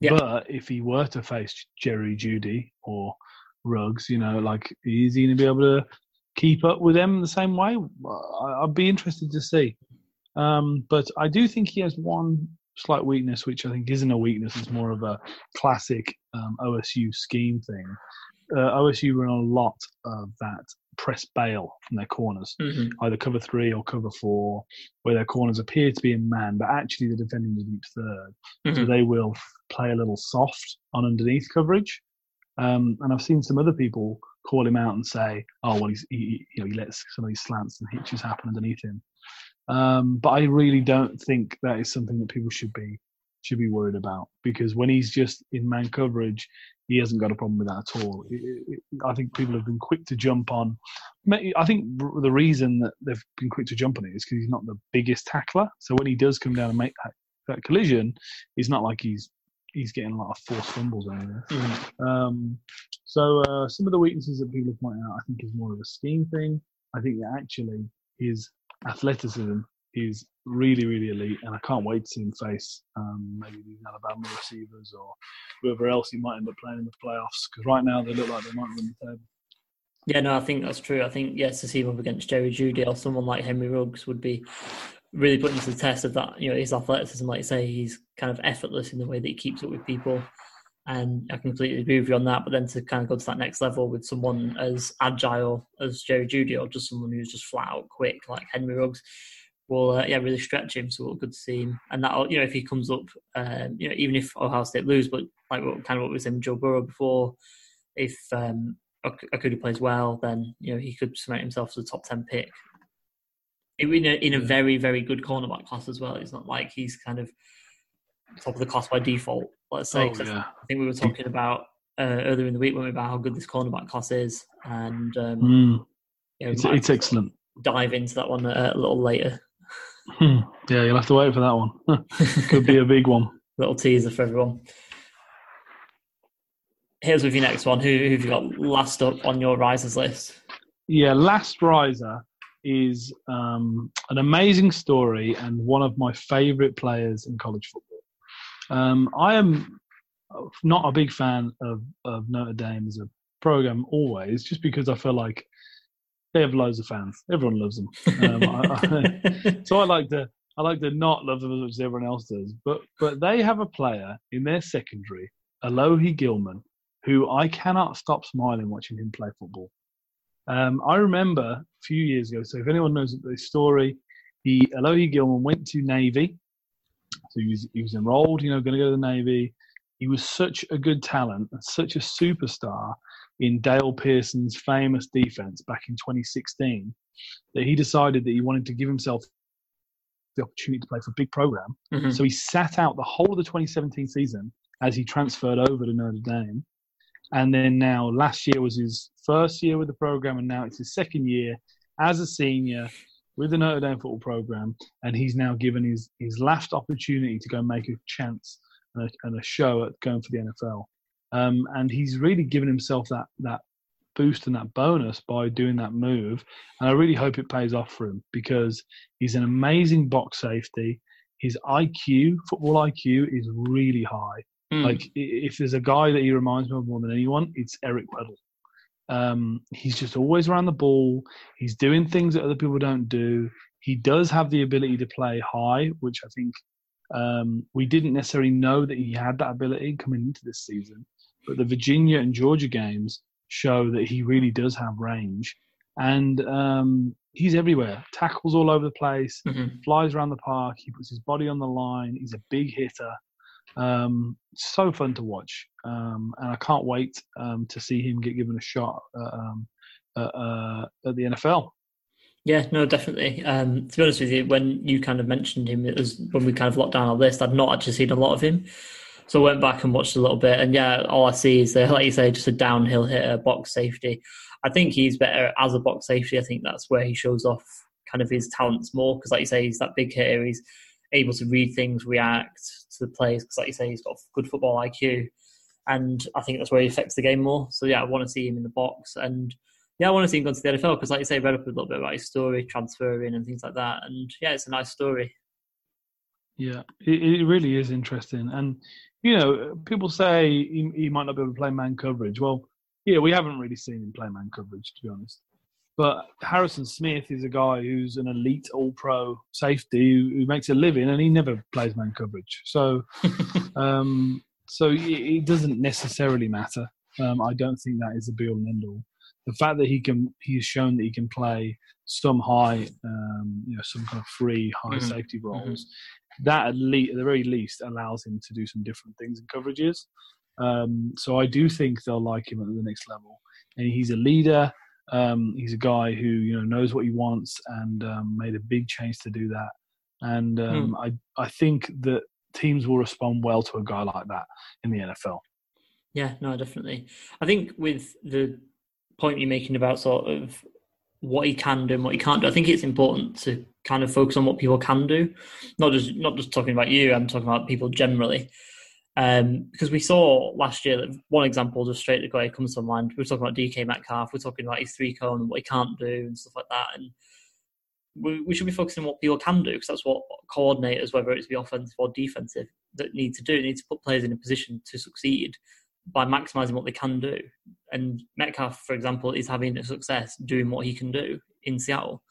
Yeah. But if he were to face Jerry Jeudy or Ruggs, you know, like is he going to be able to keep up with them the same way? I'd be interested to see. Um, but I do think he has one slight weakness, which I think isn't a weakness. It's more of a classic um, OSU scheme thing. Uh, OSU run a lot of that press bail from their corners, Mhm. either cover three or cover four, where their corners appear to be in man, but actually they're defending the deep third. So Mhm. they will play a little soft on underneath coverage. Um, and I've seen some other people call him out and say, "Oh, well, he's, he, you know, he lets some of these slants and hitches happen underneath him." Um, but I really don't think that is something that people should be should be worried about because when he's just in man coverage, he hasn't got a problem with that at all. It- it- it- I think people have been quick to jump on. I think the reason that they've been quick to jump on it is because he's not the biggest tackler. So when he does come down and make that, that collision, it's not like he's he's getting a lot of forced fumbles or anything. Mhm. Um, so uh, some of the weaknesses that people point out, I think, is more of a scheme thing. I think that actually his athleticism is really, really elite, and I can't wait to see him face um, maybe these Alabama receivers or whoever else he might end up playing in the playoffs. Because right now they look like they might win the table. Yeah, no, I think that's true. I think yes, to see him up against Jerry Jeudy or someone like Henry Ruggs would be really putting to the test of that. You know, his athleticism, like you say, he's kind of effortless in the way that he keeps up with people, and I completely agree with you on that. But then to kind of go to that next level with someone as agile as Jerry Jeudy, or just someone who's just flat out quick like Henry Ruggs, will uh, yeah really stretch him. So good to see him, and that you know if he comes up, um, you know even if Ohio State lose, but like what, kind of what we were saying Joe Burrow before, if um, plays well, then you know he could cement himself as a top ten pick. In a, in a very very good cornerback class as well. It's not like he's kind of top of the class by default. Let's say. 'cause yeah. I think we were talking about uh, earlier in the week when we were about how good this cornerback class is, and um, Mm, you know, it's, it's excellent. dive into that one a, a little later. Hmm. Yeah, you'll have to wait for that one. Could be a big one. little teaser for everyone. Here's with your next one. Who who have you got last up on your risers list? Yeah, Last Riser is um, an amazing story and one of my favourite players in college football. Um, I am not a big fan of, of Notre Dame as a program always, just because I feel like they have loads of fans. Everyone loves them. Um, I, I, so I like to I like to not love them as much as everyone else does. But but they have a player in their secondary, Alohi Gilman, who I cannot stop smiling watching him play football. Um, I remember a few years ago. So if anyone knows the story, he Alohi Gilman went to Navy. So he was he was enrolled, you know, going to go to the Navy. He was such a good talent and such a superstar in Dale Pehrson's famous defense back in 2016 that he decided that he wanted to give himself the opportunity to play for a big program. Mhm. So he sat out the whole of the 2017 season as he transferred over to Notre Dame. And then now last year was his first year with the program, and now it's his second year as a senior with the Notre Dame football program. And he's now given his, his last opportunity to go make a chance and a, and a show at going for the NFL. Um, and he's really given himself that, that boost and that bonus by doing that move. And I really hope it pays off for him because he's an amazing box safety. His IQ, football IQ, is really high. Mm. Like if there's a guy that he reminds me of more than anyone, it's Eric Weddle. Um, he's just always around the ball. He's doing things that other people don't do. He does have the ability to play high, which I think um, we didn't necessarily know that he had that ability coming into this season. But the Virginia and Georgia games show that he really does have range, and um, he's everywhere. Tackles all over the place Mhm. flies around the park. He puts his body on the line. He's a big hitter. Um, so fun to watch, um, and I can't wait um, to see him get given a shot uh, um, uh, uh, at the NFL. Yeah, no, definitely. Um, to be honest with you, when you kind of mentioned him, it was when we kind of locked down our list. I'd not actually seen a lot of him, so I went back and watched a little bit. And yeah, all I see is, like you say, just a downhill hitter, box safety. I think he's better as a box safety. I think that's where he shows off kind of his talents more because, like you say, he's that big hitter. He's able to read things, react to the plays because, like you say, he's got good football IQ, and I think that's where he affects the game more. So yeah, I want to see him in the box and yeah, I want to see him go to the NFL because, like you say, read up a little bit about his story, transferring and things like that. And yeah, it's a nice story. Yeah, it, it really is interesting. And you know, people say he, he might not be able to play man coverage. Well, yeah, we haven't really seen him play man coverage, to be honest. But Harrison Smith is a guy who's an elite All Pro safety who, who makes a living, and he never plays man coverage. So, um, so it, it doesn't necessarily matter. Um, I don't think that is a be all and end all. The fact that he can, he has shown that he can play some high, um, you know, some kind of free high Mhm. safety roles. That at, le- at the very least allows him to do some different things in coverages. Um, so I do think they'll like him at the next level, and he's a leader. Um, he's a guy who you know knows what he wants and um, made a big change to do that. And um, I I think that teams will respond well to a guy like that in the NFL. Yeah, no, definitely. I think with the point you're making about sort of what he can do and what he can't do, I think it's important to kind of focus on what people can do. Not just not just talking about you, I'm talking about people generally. Um, because we saw last year that one example just straight away comes to mind. We are talking about DK Metcalf, we're talking about his three cone and what he can't do and stuff like that. And we, we should be focusing on what people can do because that's what coordinators, whether it's be offensive or defensive, that need to do. They need to put players in a position to succeed by maximizing what they can do. And Metcalf, for example, is having a success doing what he can do in Seattle.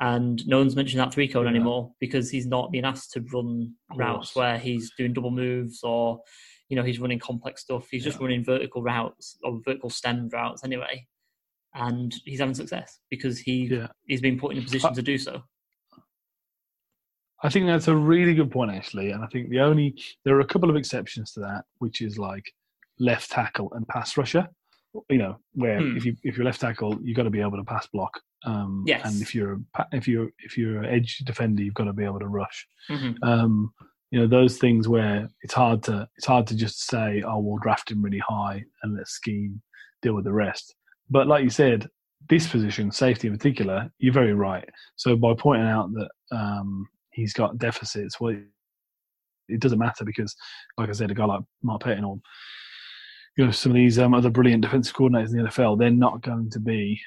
And no one's mentioned that three cone Yeah. anymore because he's not being asked to run routes where he's doing double moves or, you know, he's running complex stuff. He's just running vertical routes or vertical stem routes anyway. And he's having success because he Yeah. he's been put in a position Uh, to do so. I think that's a really good point, actually. And I think the only there are a couple of exceptions to that, which is like left tackle and pass rusher. You know, where Hmm. if you if you're left tackle, you've got to be able to pass block. Um, Yes. And if you're if you're if you're an edge defender, you've got to be able to rush. Mhm. Um, you know, those things where it's hard to it's hard to just say, oh, we'll draft him really high and let scheme deal with the rest. But like you said, this position, safety in particular, you're very right. So by pointing out that um, he's got deficits, well, it doesn't matter because, like I said, a guy like Mark Pettine or you know some of these um, other brilliant defensive coordinators in the NFL, they're not going to be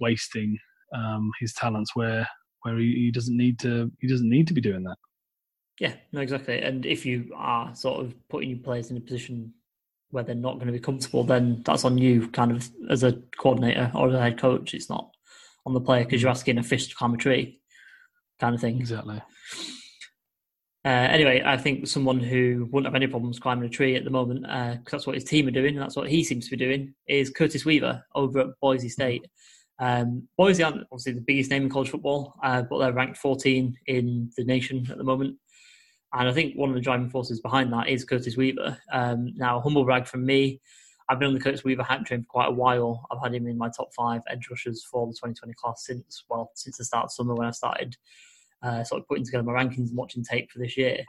wasting um, his talents where where he, he doesn't need to he doesn't need to be doing that. Yeah, no, exactly. And if you are sort of putting your players in a position where they're not going to be comfortable, then that's on you, kind of as a coordinator or as a head coach. It's not on the player because you're asking a fish to climb a tree, kind of thing. Exactly. Uh, anyway, I think someone who wouldn't have any problems climbing a tree at the moment, because that's what his team are doing, and that's what he seems to be doing, is Curtis Weaver over at Boise State. Um, Boise aren't obviously the biggest name in college football, uh, but they're ranked 14 in the nation at the moment. And I think one of the driving forces behind that is Curtis Weaver. Um, now, humble brag from me, I've been on the Curtis Weaver hype train for quite a while. I've had him in my top five edge rushers for the 2020 class since well since the start of summer when I started uh, sort of putting together my rankings and watching tape for this year.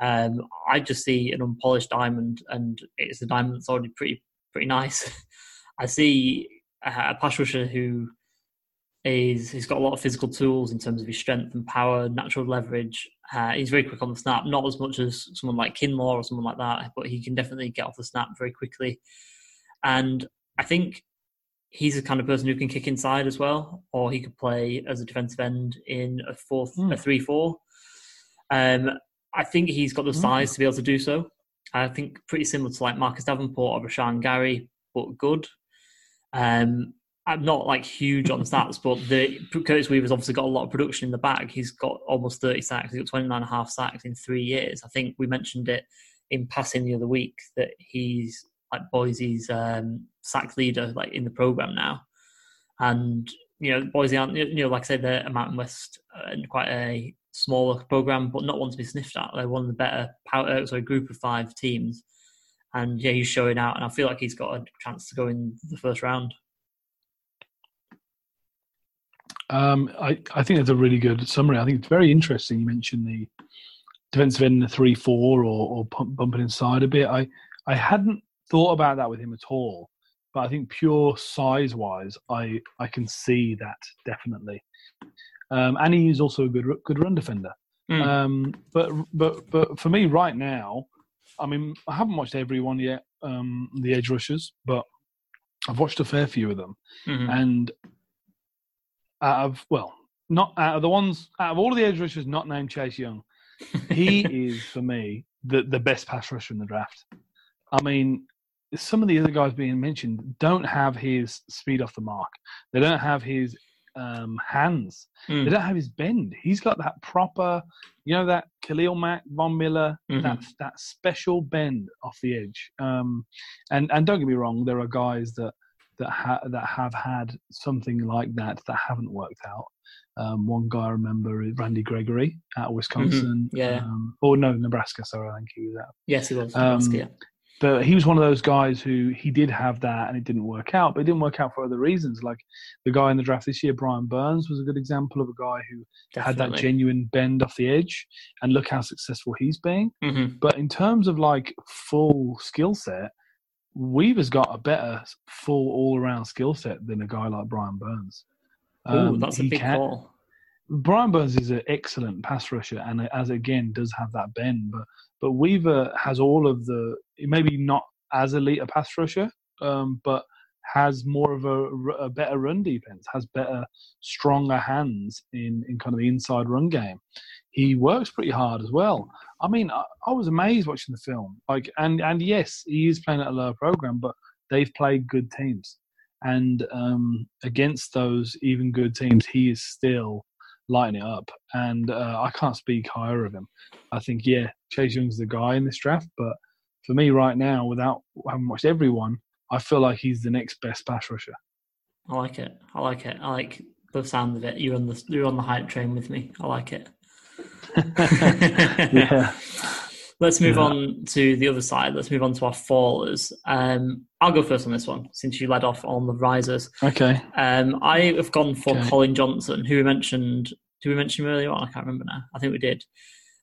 Um, I just see an unpolished diamond, and it's a diamond that's already pretty pretty nice. I see a, pass rusher who is he's got a lot of physical tools in terms of his strength and power, natural leverage. Uh, he's very quick on the snap, not as much as someone like Kinlaw or someone like that, but he can definitely get off the snap very quickly. And I think he's the kind of person who can kick inside as well, or he could play as a defensive end in a four, mm. a three-four. Um, I think he's got the hmm. size mm. to be able to do so. I think pretty similar to like Marcus Davenport or Rashan Gary, but good. Um, I'm not like huge on stats, but the Curtis Weaver's obviously got a lot of production in the back. He's got almost 30 sacks. He's got 29 and a half sacks in three years. I think we mentioned it in passing the other week that he's like Boise's um, sack leader, like in the program now. And you know, Boise aren't you know, like I said, they're a Mountain West and uh, quite a smaller program, but not one to be sniffed at. They're one of the better power, uh, sorry, group of five teams. And yeah, he's showing out, and I feel like he's got a chance to go in the first round. Um, I, I think that's a really good summary. I think it's very interesting. You mentioned the defensive end in the three four or, or bumping inside a bit. I I hadn't thought about that with him at all, but I think pure size wise, I I can see that definitely. Um, and he is also a good good run defender. Mm. Um, but but but for me right now, I mean I haven't watched everyone yet, um, the edge rushers, but I've watched a fair few of them, mm-hmm. and out of well, not out of the ones out of all of the edge rushers not named Chase Young, he is for me the the best pass rusher in the draft. I mean, some of the other guys being mentioned don't have his speed off the mark. They don't have his um, hands. Mm. They don't have his bend. He's got that proper, you know, that Khalil Mack, Von Miller, mm-hmm. that that special bend off the edge. Um, and and don't get me wrong, there are guys that that ha- that have had something like that that haven't worked out. Um, one guy I remember is Randy Gregory at Wisconsin. Mm-hmm. Yeah. Um, or no, Nebraska. Sorry, I think he was at. Yes, he was. Nebraska, um, yeah. But he was one of those guys who he did have that and it didn't work out, but it didn't work out for other reasons. Like the guy in the draft this year, Brian Burns, was a good example of a guy who Definitely. had that genuine bend off the edge. And look how successful he's been. Mm-hmm. But in terms of like full skill set, Weaver's got a better full all around skill set than a guy like Brian Burns. Oh, um, that's a big can, call. Brian Burns is an excellent pass rusher, and as again does have that bend. But but Weaver has all of the maybe not as elite a pass rusher, um, but has more of a, a, better run defense, has better, stronger hands in, in kind of the inside run game. He works pretty hard as well. I mean, I, I was amazed watching the film. Like, and and yes, he is playing at a lower program, but they've played good teams, and um, against those even good teams, he is still lighting it up. And uh, I can't speak higher of him. I think, yeah, Chase Young's the guy in this draft, but for me right now, without having watched everyone, I feel like he's the next best pass rusher. I like it. I like it. I like the sound of it. You're on the you're on the hype train with me. I like it. yeah. Let's move yeah. on to the other side. Let's move on to our fallers. Um, I'll go first on this one since you led off on the risers. Okay. Um, I have gone for okay. Collin Johnson, who we mentioned. Did we mention him earlier on? I can't remember now. I think we did.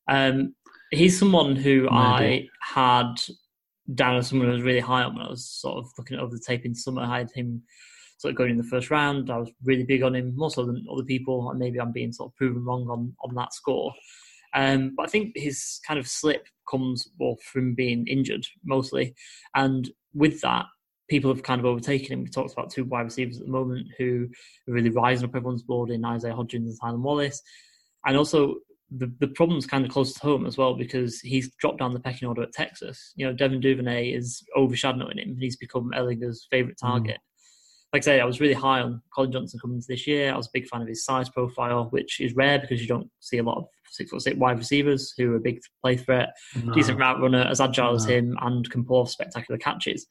Um, he's someone who Maybe. I had down as someone who was really high on when I was sort of looking over the tape in summer. I had him sort of going in the first round. I was really big on him, more so than other people, and maybe I'm being sort of proven wrong on, on that score. Um, but I think his kind of slip comes well, from being injured mostly. And with that, people have kind of overtaken him. We talked about two wide receivers at the moment who are really rising up everyone's board in Isaiah Hodgins and Tylan Wallace. And also, the, the problem's kind of close to home as well because he's dropped down the pecking order at Texas. You know, Devin Duvernay is overshadowing him. And he's become Ehlinger's favourite mm. target. Mm. Like I say, I was really high on Collin Johnson coming into this year. I was a big fan of his size profile, which is rare because you don't see a lot of six foot six wide receivers who are a big play threat, no. decent route runner, as agile no. as him, and can pull off spectacular catches.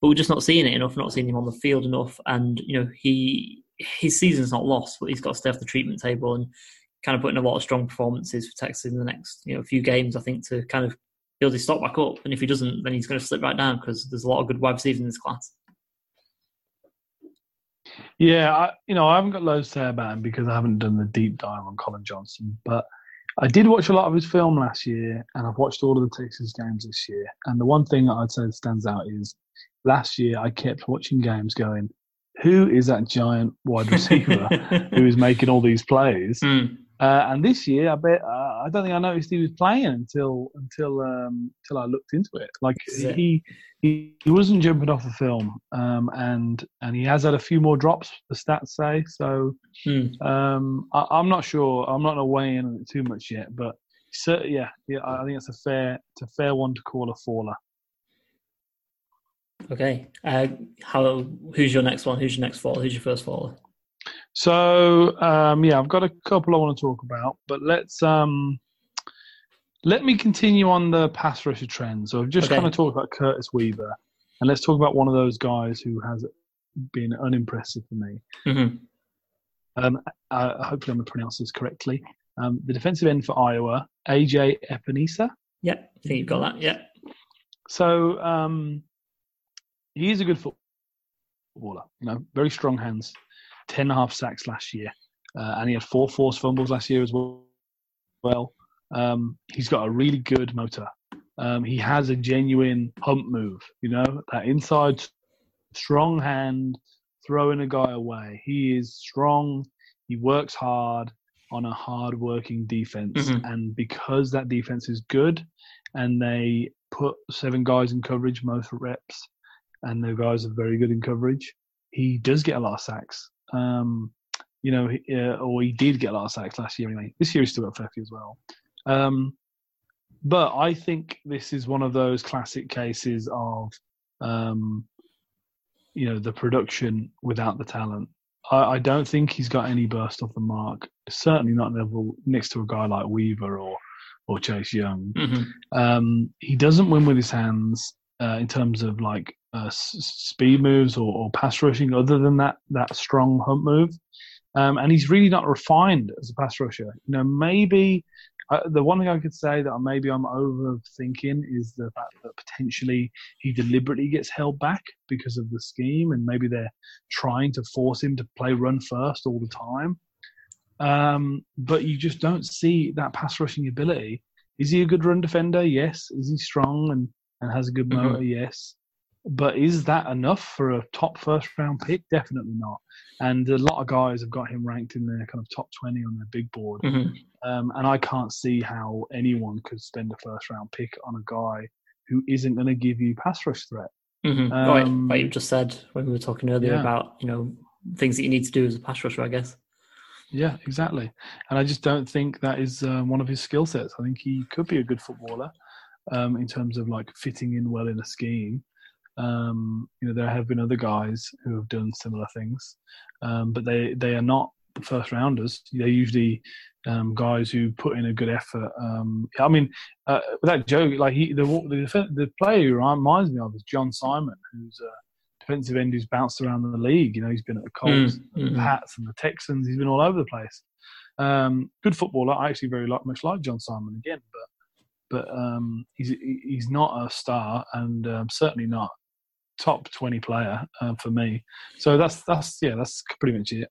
But we're just not seeing it enough, not seeing him on the field enough. And, you know, he his season's not lost, but he's got to stay off the treatment table and kind of putting a lot of strong performances for Texas in the next you know few games. I think to kind of build his stock back up. And if he doesn't, then he's going to slip right down because there's a lot of good wide receivers in this class. Yeah, I, you know, I haven't got loads to say about him because I haven't done the deep dive on Collin Johnson, but I did watch a lot of his film last year, and I've watched all of the Texas games this year. And the one thing that I'd say that stands out is last year I kept watching games going, who is that giant wide receiver who is making all these plays? Mm. Uh, and this year, I bet uh, I don't think I noticed he was playing until until um, until I looked into it. Like he he, he wasn't jumping off the film, um, and and he has had a few more drops. The stats say so. Mm. Um, I, am not sure. I'm not going to weigh in on it too much yet, but so, yeah, yeah, I think it's a fair it's a fair one to call a faller. Okay. Uh, how? Who's your next one? Who's your next fall? Who's your first faller? So um, yeah, I've got a couple I want to talk about, but let's um, let me continue on the pass rusher trend. So I've just okay. kind of talked about Curtis Weaver, and let's talk about one of those guys who has been unimpressive for me. Mm-hmm. Um, uh, hopefully, I'm going to pronounce this correctly. Um, the defensive end for Iowa, AJ Epenesa. Yeah, I think you've got that. Yeah. So um, he's a good footballer. You know, very strong hands. 10 and a half sacks last year. Uh, and he had four forced fumbles last year as well. Well, um, he's got a really good motor. Um, he has a genuine hump move, you know, that inside strong hand, throwing a guy away. He is strong. He works hard on a hard working defense. Mm-hmm. And because that defense is good and they put seven guys in coverage, most reps, and the guys are very good in coverage, he does get a lot of sacks. Um, you know, uh, or he did get a lot of sacks last year anyway. This year he's still got 30 as well. Um, but I think this is one of those classic cases of, um, you know, the production without the talent. I, I, don't think he's got any burst off the mark. Certainly not level next to a guy like Weaver or or Chase Young. Mm-hmm. Um, he doesn't win with his hands uh, in terms of like uh, s- speed moves or, or, pass rushing other than that that strong hump move. Um, and he's really not refined as a pass rusher. You know, maybe uh, the one thing I could say that maybe I'm overthinking is the fact that potentially he deliberately gets held back because of the scheme, and maybe they're trying to force him to play run first all the time. Um, but you just don't see that pass rushing ability. Is he a good run defender? Yes. Is he strong and, and has a good mm-hmm. motor? Mm-hmm. Yes. But is that enough for a top first round pick? Definitely not. And a lot of guys have got him ranked in their kind of top 20 on their big board. Mm-hmm. Um, and I can't see how anyone could spend a first round pick on a guy who isn't going to give you pass rush threat. Mm-hmm. Um, like, you just said when we were talking earlier yeah. about, you know, things that you need to do as a pass rusher, I guess. Yeah, exactly. And I just don't think that is um, one of his skill sets. I think he could be a good footballer um, in terms of like fitting in well in a scheme. Um, you know, there have been other guys who have done similar things, um, but they they are not first rounders. They're usually um, guys who put in a good effort. Um, I mean, uh, without joke, like he, the, the the player who reminds me of is John Simon, who's a defensive end who's bounced around the league. You know, he's been at the Colts, mm-hmm. the Pats, and the Texans. He's been all over the place. Um, good footballer. I actually very like, much like John Simon again, but but um, he's he's not a star and um, certainly not top 20 player uh, for me. So that's that's yeah, that's pretty much it.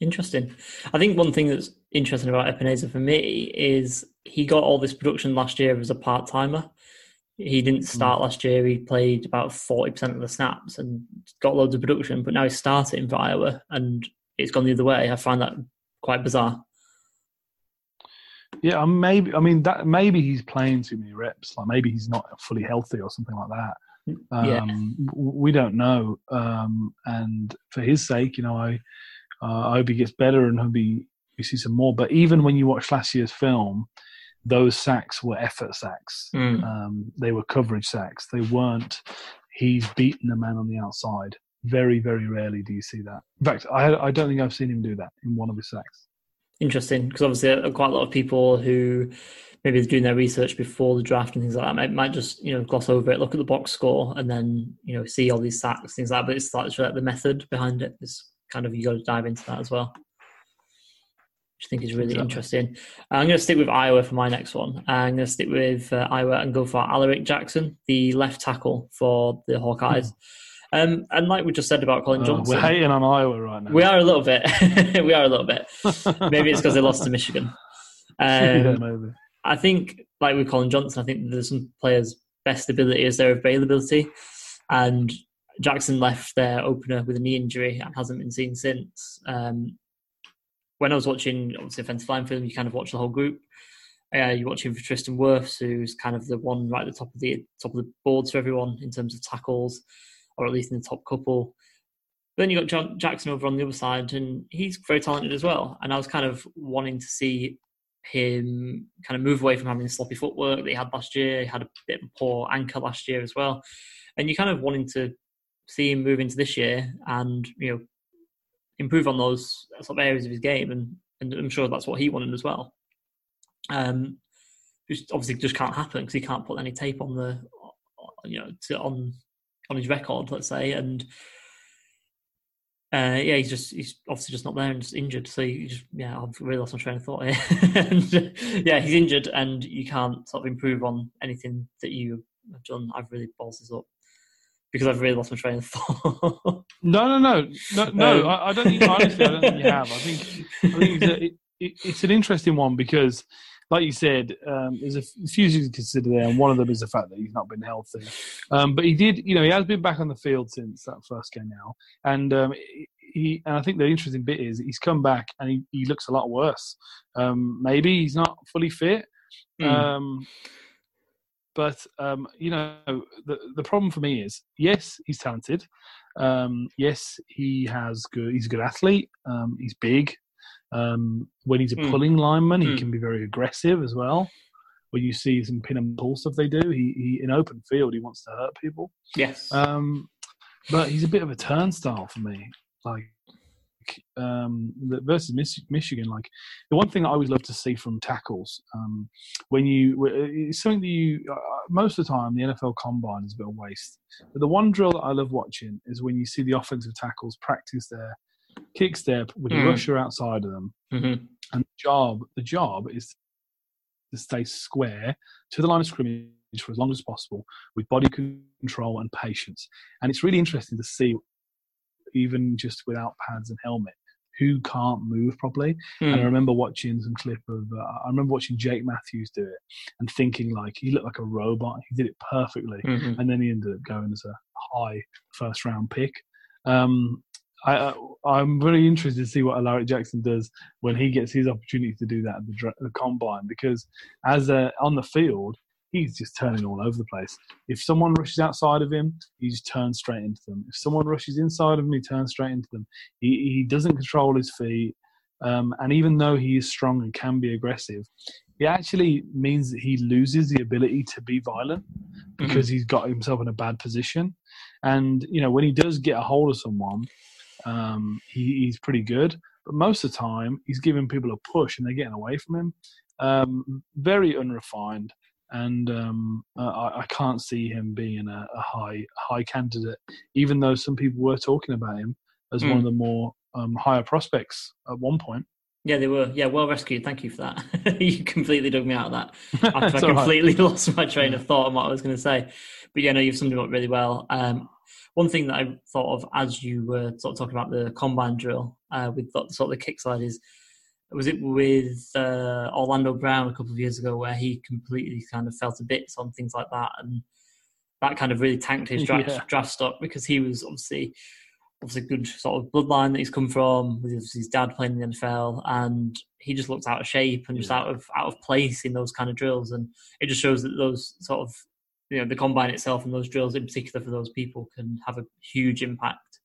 Interesting. I think one thing that's interesting about Epenesa for me is he got all this production last year as a part timer. He didn't hmm. start mm. last year. He played about forty percent of the snaps and got loads of production. But now he's starting for Iowa, and it's gone the other way. I find that quite bizarre. Yeah, maybe. I mean, that maybe he's playing too many reps. Like maybe he's not fully healthy or something like that. Um, yeah. We don't know. Um, and for his sake, you know, I, uh, I hope he gets better and hope he, we see some more. But even when you watch last year's film, those sacks were effort sacks. Mm. Um, they were coverage sacks. They weren't. He's beaten a man on the outside. Very, very rarely do you see that. In fact, I, I don't think I've seen him do that in one of his sacks. Interesting, because obviously, uh, quite a lot of people who maybe they're doing their research before the draft and things like that. Might, might just you know gloss over it, look at the box score, and then you know see all these sacks, things like that. But it's like the method behind it. is kind of you got to dive into that as well. which I think is really exactly. interesting. I'm going to stick with Iowa for my next one. I'm going to stick with uh, Iowa and go for Alaric Jackson, the left tackle for the Hawkeyes. Mm. Um, and like we just said about Collin oh, Johnson, we're hating on Iowa right now. We are a little bit. we are a little bit. maybe it's because they lost to Michigan. Um, yeah, maybe. I think, like with Collin Johnson, I think there's some players' best ability is their availability, and Jackson left their opener with a knee injury and hasn't been seen since. Um, when I was watching, obviously, offensive line film, you kind of watch the whole group. Uh, you're watching for Tristan Wirfs, who's kind of the one right at the top of the top of the boards for everyone in terms of tackles or at least in the top couple. But Then you got John Jackson over on the other side, and he's very talented as well. And I was kind of wanting to see him kind of move away from having sloppy footwork that he had last year. He had a bit of a poor anchor last year as well, and you kind of wanting to see him move into this year and you know improve on those sort of areas of his game, and, and I'm sure that's what he wanted as well. Um, which obviously just can't happen because he can't put any tape on the you know to, on on his record, let's say, and uh, yeah, he's just he's obviously just not there and just injured. So you just yeah, I've really lost my train of thought here. and, yeah, he's injured, and you can't sort of improve on anything that you have done. I've really balls this up because I've really lost my train of thought. no, no, no, no, no. Um, I, I, don't think honestly, I don't think you have. I think I think it's, a, it, it, it's an interesting one because like you said, um, there's a few things to consider there, and one of them is the fact that he's not been healthy. Um, but he did, you know, he has been back on the field since that first game now, and um, he. And I think the interesting bit is he's come back and he, he looks a lot worse. Um, maybe he's not fully fit. Mm. but um, you know, the the problem for me is, yes, he's talented. Um, yes, he has good. He's a good athlete. he's big. Um, when he's a mm. pulling lineman, he mm. can be very aggressive as well. When you see some pin and pull stuff they do, he, he in open field he wants to hurt people. Yes. Um, but he's a bit of a turnstile for me. Like um, versus Michigan, like the one thing I always love to see from tackles, um, when you it's something that you uh, most of the time the NFL Combine is a bit of waste. But the one drill that I love watching is when you see the offensive tackles practice their kick step with mm. a rusher outside of them. Mm-hmm. And the job, the job is to stay square to the line of scrimmage for as long as possible with body control and patience. And it's really interesting to see, even just without pads and helmet, who can't move properly. Mm. And I hmm. remember watching some clip of, uh, I remember watching Jake Matthews do it and thinking like he looked like a robot. He did it perfectly. Mm-hmm. And then he ended up going as a high first round pick. Um, I, I'm very interested to see what Alaric Jackson does when he gets his opportunity to do that at the, the combine because as a, on the field, he's just turning all over the place. If someone rushes outside of him, he just turns straight into them. If someone rushes inside of him, he turns straight into them. He, he doesn't control his feet. Um, and even though he is strong and can be aggressive, it actually means that he loses the ability to be violent because mm-hmm. he's got himself in a bad position. And, you know, when he does get a hold of someone, um, he, he's pretty good, but most of the time he's giving people a push and they're getting away from him. Um, very unrefined, and um, I, I, can't see him being a, a, high high candidate, even though some people were talking about him as mm. one of hmm. the more um, higher prospects at one point. Yeah, they were. Yeah, well rescued. Thank you for that. you completely dug me out of that. I completely right. lost my train of thought on what I was going to say. But yeah, no, you've summed it up really well. Um, one thing that I thought of as you were sort of talking about the combine drill uh, with the, sort of the kick slide is was it with uh, Orlando Brown a couple of years ago where he completely kind of fell to bits on things like that and that kind of really tanked his draft, yeah. draft stock because he was obviously obviously good sort of bloodline that he's come from with his dad playing in the NFL and he just looked out of shape and just out of out of place in those kind of drills and it just shows that those sort of you know the combine itself and those drills in particular for those people can have a huge impact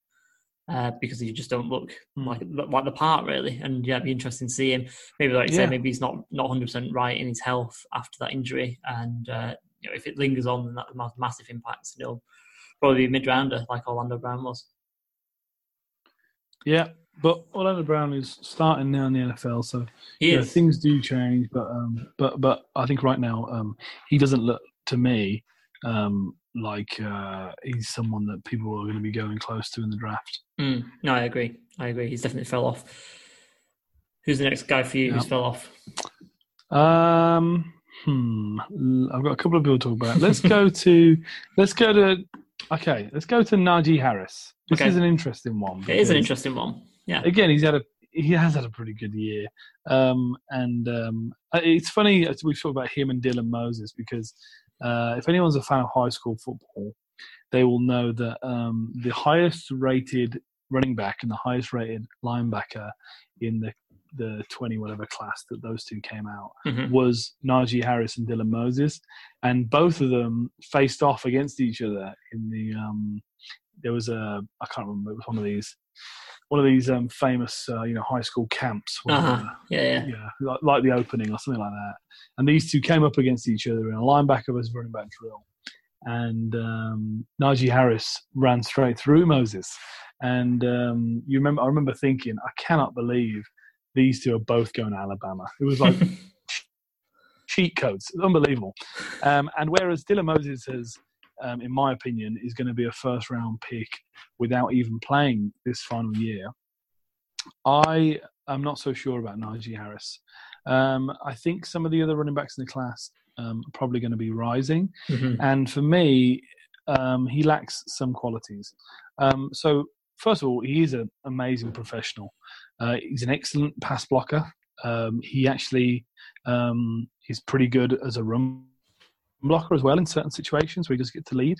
uh, because you just don't look mm. like like the part really. And yeah, it'd be interesting to see him. Maybe like you yeah. say, maybe he's not not hundred percent right in his health after that injury, and uh, you know if it lingers on, then that has massive impacts. And he'll probably be a mid rounder like Orlando Brown was. Yeah, but Orlando Brown is starting now in the NFL, so yeah, things do change. But um, but but I think right now um, he doesn't look to me um, like uh, he's someone that people are going to be going close to in the draft. Mm, no, I agree. I agree. He's definitely fell off. Who's the next guy for you who's fell off? Um, hmm. I've got a couple of people to talk about. Let's go to. Let's go to. Okay, let's go to Najee Harris. This Okay. is an interesting one. It is an interesting one. Yeah. again, he's had a he has had a pretty good year, um, and um, uh, it's funny as we talk about him and Dylan Moses because uh, if anyone's a fan of high school football, they will know that um, the highest rated running back and the highest rated linebacker in the the twenty whatever class that those two came out Mhm. was Najee Harris and Dylan Moses, and both of them faced off against each other in the. Um, there was a I can't remember. It was one of these, one of these um, famous uh, you know high school camps. Where, Uh-huh. uh, Yeah, yeah. yeah, like, like the opening or something like that. And these two came up against each other in a linebacker versus running back drill. And um, Najee Harris ran straight through Moses. And um, you remember, I remember thinking, I cannot believe these two are both going to Alabama. It was like cheat codes, unbelievable. Um, and whereas Dylan Moses has, um, in my opinion, is going to be a first round pick without even playing this final year, I am not so sure about Najee Harris. Um, I think some of the other running backs in the class um, are probably going to be rising, Mhm. and for me, um, he lacks some qualities. Um, so, first of all, he is an amazing professional. Uh, he's an excellent pass blocker. Um, he actually um, is pretty good as a run blocker as well in certain situations where he does get to lead.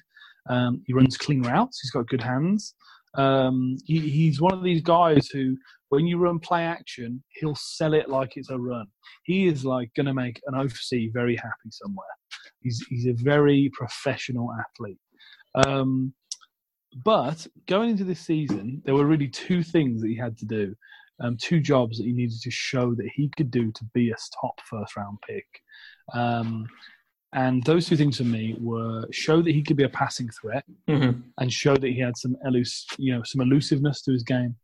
Um, he runs clean routes. He's got good hands. Um, he, he's one of these guys who, when you run play action, he'll sell it like it's a run. He is like going to make an OC very happy somewhere. He's he's a very professional athlete. Um, but going into this season, there were really two things that he had to do, um, two jobs that he needed to show that he could do to be a top first round pick. Um, and those two things for me were show that he could be a passing threat Mhm. and show that he had some elus- you know, some elusiveness to his game.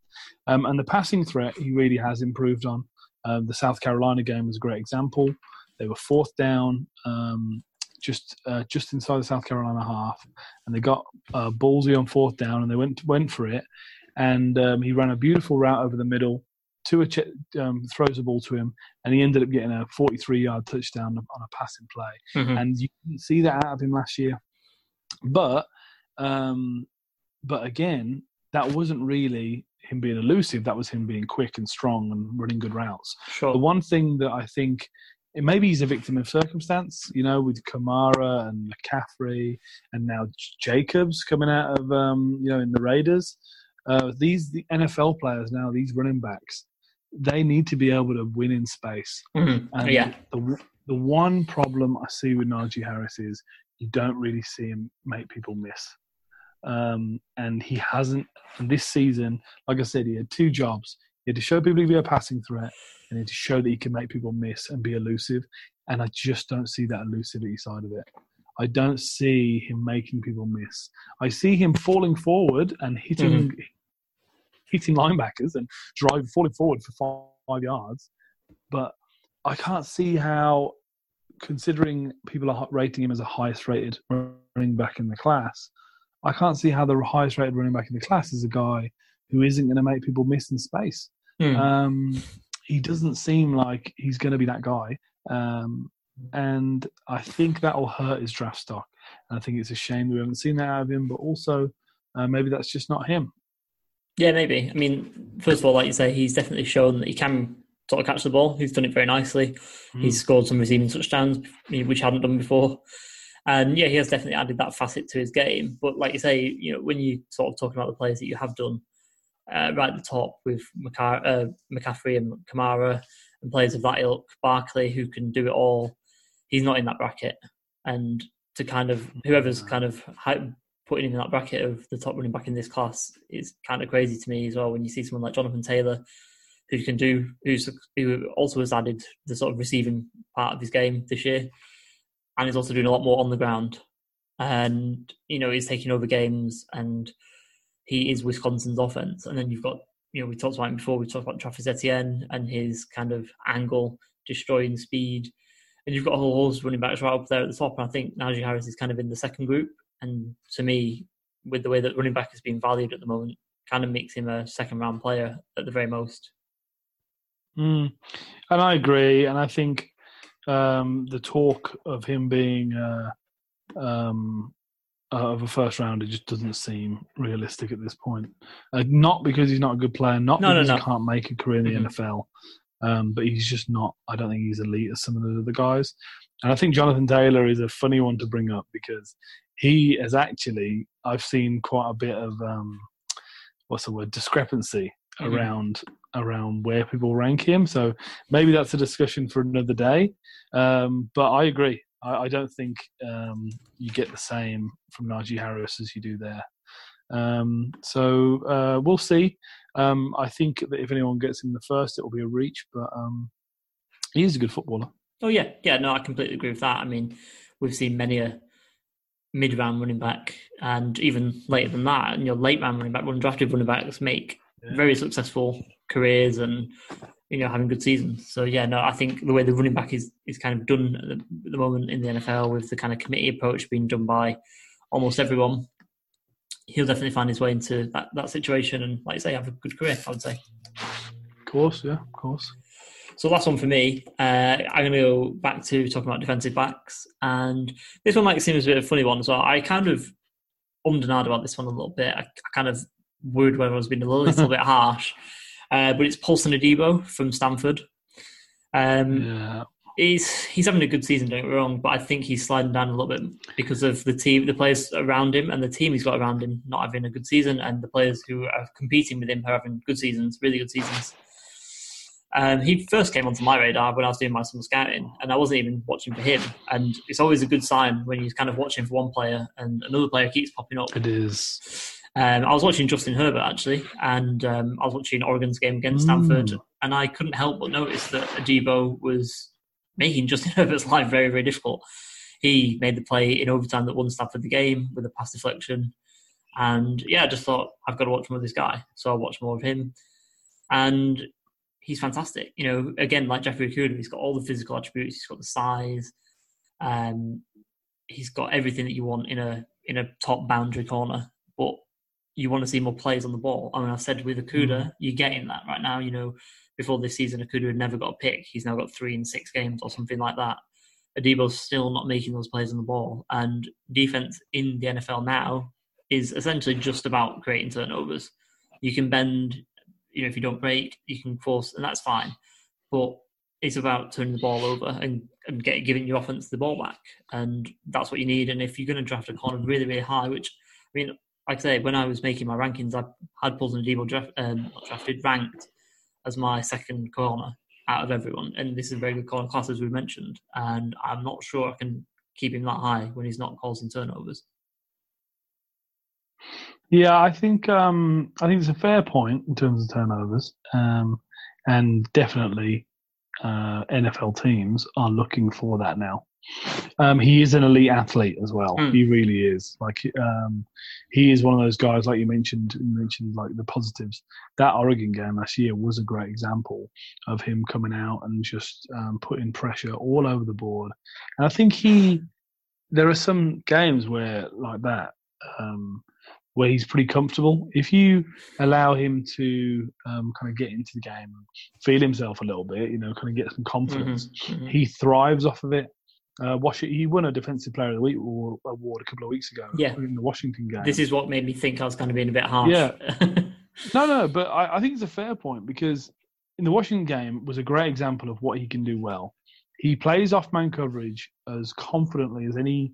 Um, and the passing threat he really has improved on. Um, the South Carolina game was a great example. They were fourth down, um, just uh, just inside the South Carolina half, and they got uh, ballsy on fourth down, and they went went for it. And um, he ran a beautiful route over the middle. Tua ch- um, throws the ball to him, and he ended up getting a 43-yard touchdown on a passing play Mhm. and you didn't see that out of him last year. But, um, but again, that wasn't really him being elusive. That was him being quick and strong and running good routes. The Sure. one thing that I think maybe he's a victim of circumstance, you know, with Kamara and McCaffrey and now Jacobs coming out of, um, you know, in the Raiders. Uh, these the NFL players now, these running backs, they need to be able to win in space. Mhm. And Yeah. The the one problem I see with Najee Harris is you don't really see him make people miss. Um, and he hasn't. This season, like I said, he had two jobs. He had to show people he could be a passing threat, and he had to show that he can make people miss and be elusive. And I just don't see that elusivity side of it. I don't see him making people miss. I see him falling forward and hitting hitting linebackers and drive falling forward for five, five yards. But I can't see how, considering people are rating him as a highest rated running back in the class, I can't see how the highest rated running back in the class is a guy who isn't going to make people miss in space. Mm. Um, he doesn't seem like he's going to be that guy. Um, and I think that will hurt his draft stock. And I think it's a shame that we haven't seen that out of him, but also uh, maybe that's just not him. Yeah, maybe. I mean, first of all, like you say, he's definitely shown that he can sort of catch the ball. He's done it very nicely. He's scored some receiving touchdowns, which he hadn't done before. And yeah, he has definitely added that facet to his game. But like you say, you know, when you sort of talking about the players that you have done uh, right at the top with McCar- uh, McCaffrey and Kamara and players of that ilk, Barkley, who can do it all, he's not in that bracket. And to kind of whoever's kind of putting him in that bracket of the top running back in this class is kind of crazy to me as well. When you see someone like Jonathan Taylor, who can do, who's who also has added the sort of receiving part of his game this year, and is also doing a lot more on the ground. And you know, he's taking over games, and he is Wisconsin's offense. And then you've got, you know, we talked about him before. We talked about Travis Etienne and his kind of angle, destroying speed. And you've got a whole host of running backs right up there at the top. And I think Najee Harris is kind of in the second group. And to me, with the way that running back is being valued at the moment, kind of makes him a second round player at the very most. Mm. And I agree. And I think um, the talk of him being uh, um, uh, of a first rounder just doesn't seem realistic at this point. Uh, not because he's not a good player, not No, no, because no. he can't make a career in the Mhm. NFL, um, but he's just not. I don't think he's elite as some of the other guys. And I think Jonathan Taylor is a funny one to bring up because he has actually. I've seen quite a bit of um, what's the word discrepancy Mhm. around around where people rank him. So maybe that's a discussion for another day. Um, but I agree. I, I don't think um, you get the same from Najee Harris as you do there. Um, so uh, we'll see. Um, I think that if anyone gets him the first, it will be a reach. But um, he is a good footballer. Oh yeah, yeah. No, I completely agree with that. I mean, we've seen many a mid-round running back, and even later than that, and your late-round running back, undrafted running backs make Yeah. very successful careers and you know having good seasons. So yeah, no, I think the way the running back is is kind of done at the, at the moment in the NFL with the kind of committee approach being done by almost everyone, he'll definitely find his way into that, that situation and, like I say, have a good career. I would say. Of course, yeah, of course. So last one for me. Uh, I'm going to go back to talking about defensive backs, and this one might seem as a bit of a funny one. So I kind of ummed and about this one a little bit. I, I kind of worried whether I was being a little, little bit harsh, uh, but it's Paulson Adebo from Stanford. Um, Yeah, he's he's having a good season, don't get me wrong, but I think he's sliding down a little bit because of the team, the players around him, and the team he's got around him not having a good season, and the players who are competing with him are having good seasons, really good seasons. Um, he first came onto my radar when I was doing my summer scouting, and I wasn't even watching for him. And it's always a good sign when you're kind of watching for one player and another player keeps popping up. it is. Um, I was watching Justin Herbert actually, and um, I was watching Oregon's game against Mm. Stanford, and I couldn't help but notice that Adebo was making Justin Herbert's life very, very difficult. He made the play in overtime that won Stanford the game with a pass deflection, and yeah, I just thought I've got to watch more of this guy, so I watched more of him, and he's fantastic. You know, again, like Jeffrey Okudah, he's got all the physical attributes, he's got the size, um, he's got everything that you want in a in a top boundary corner, but you want to see more players on the ball. I mean, I've said with Okudah, you're getting that right now. You know, before this season, Okudah had never got a pick. He's now got three in six games or something like that. Adebo's still not making those plays on the ball, and defense in the NFL now is essentially just about creating turnovers. You can bend, you know, if you don't break, you can force, and that's fine. But it's about turning the ball over and, and get, giving your offense the ball back, and that's what you need. And if you're going to draft a corner really, really high, which I mean, like I say, when I was making my rankings, I had Paulson Adebo draft, um, drafted ranked as my second corner out of everyone, and this is a very good corner class as we mentioned. And I'm not sure I can keep him that high when he's not causing turnovers. Yeah, I think um, I think it's a fair point in terms of turnovers, um, and definitely uh, NFL teams are looking for that now. Um, he is an elite athlete as well. Mm. He really is. Like um, he is one of those guys, like you mentioned. You mentioned like the positives. That Oregon game last year was a great example of him coming out and just um, putting pressure all over the board. And I think he. There are some games where like that. Um, where he's pretty comfortable. If you allow him to um, kind of get into the game and feel himself a little bit, you know, kind of get some confidence, Mhm. he thrives off of it. Uh, Washington, he won a Defensive Player of the Week award award a couple of weeks ago Yeah. in the Washington game. This is what made me think I was kind of being a bit harsh. Yeah. No, no, but I, I think it's a fair point because in the Washington game was a great example of what he can do well. He plays off man coverage as confidently as any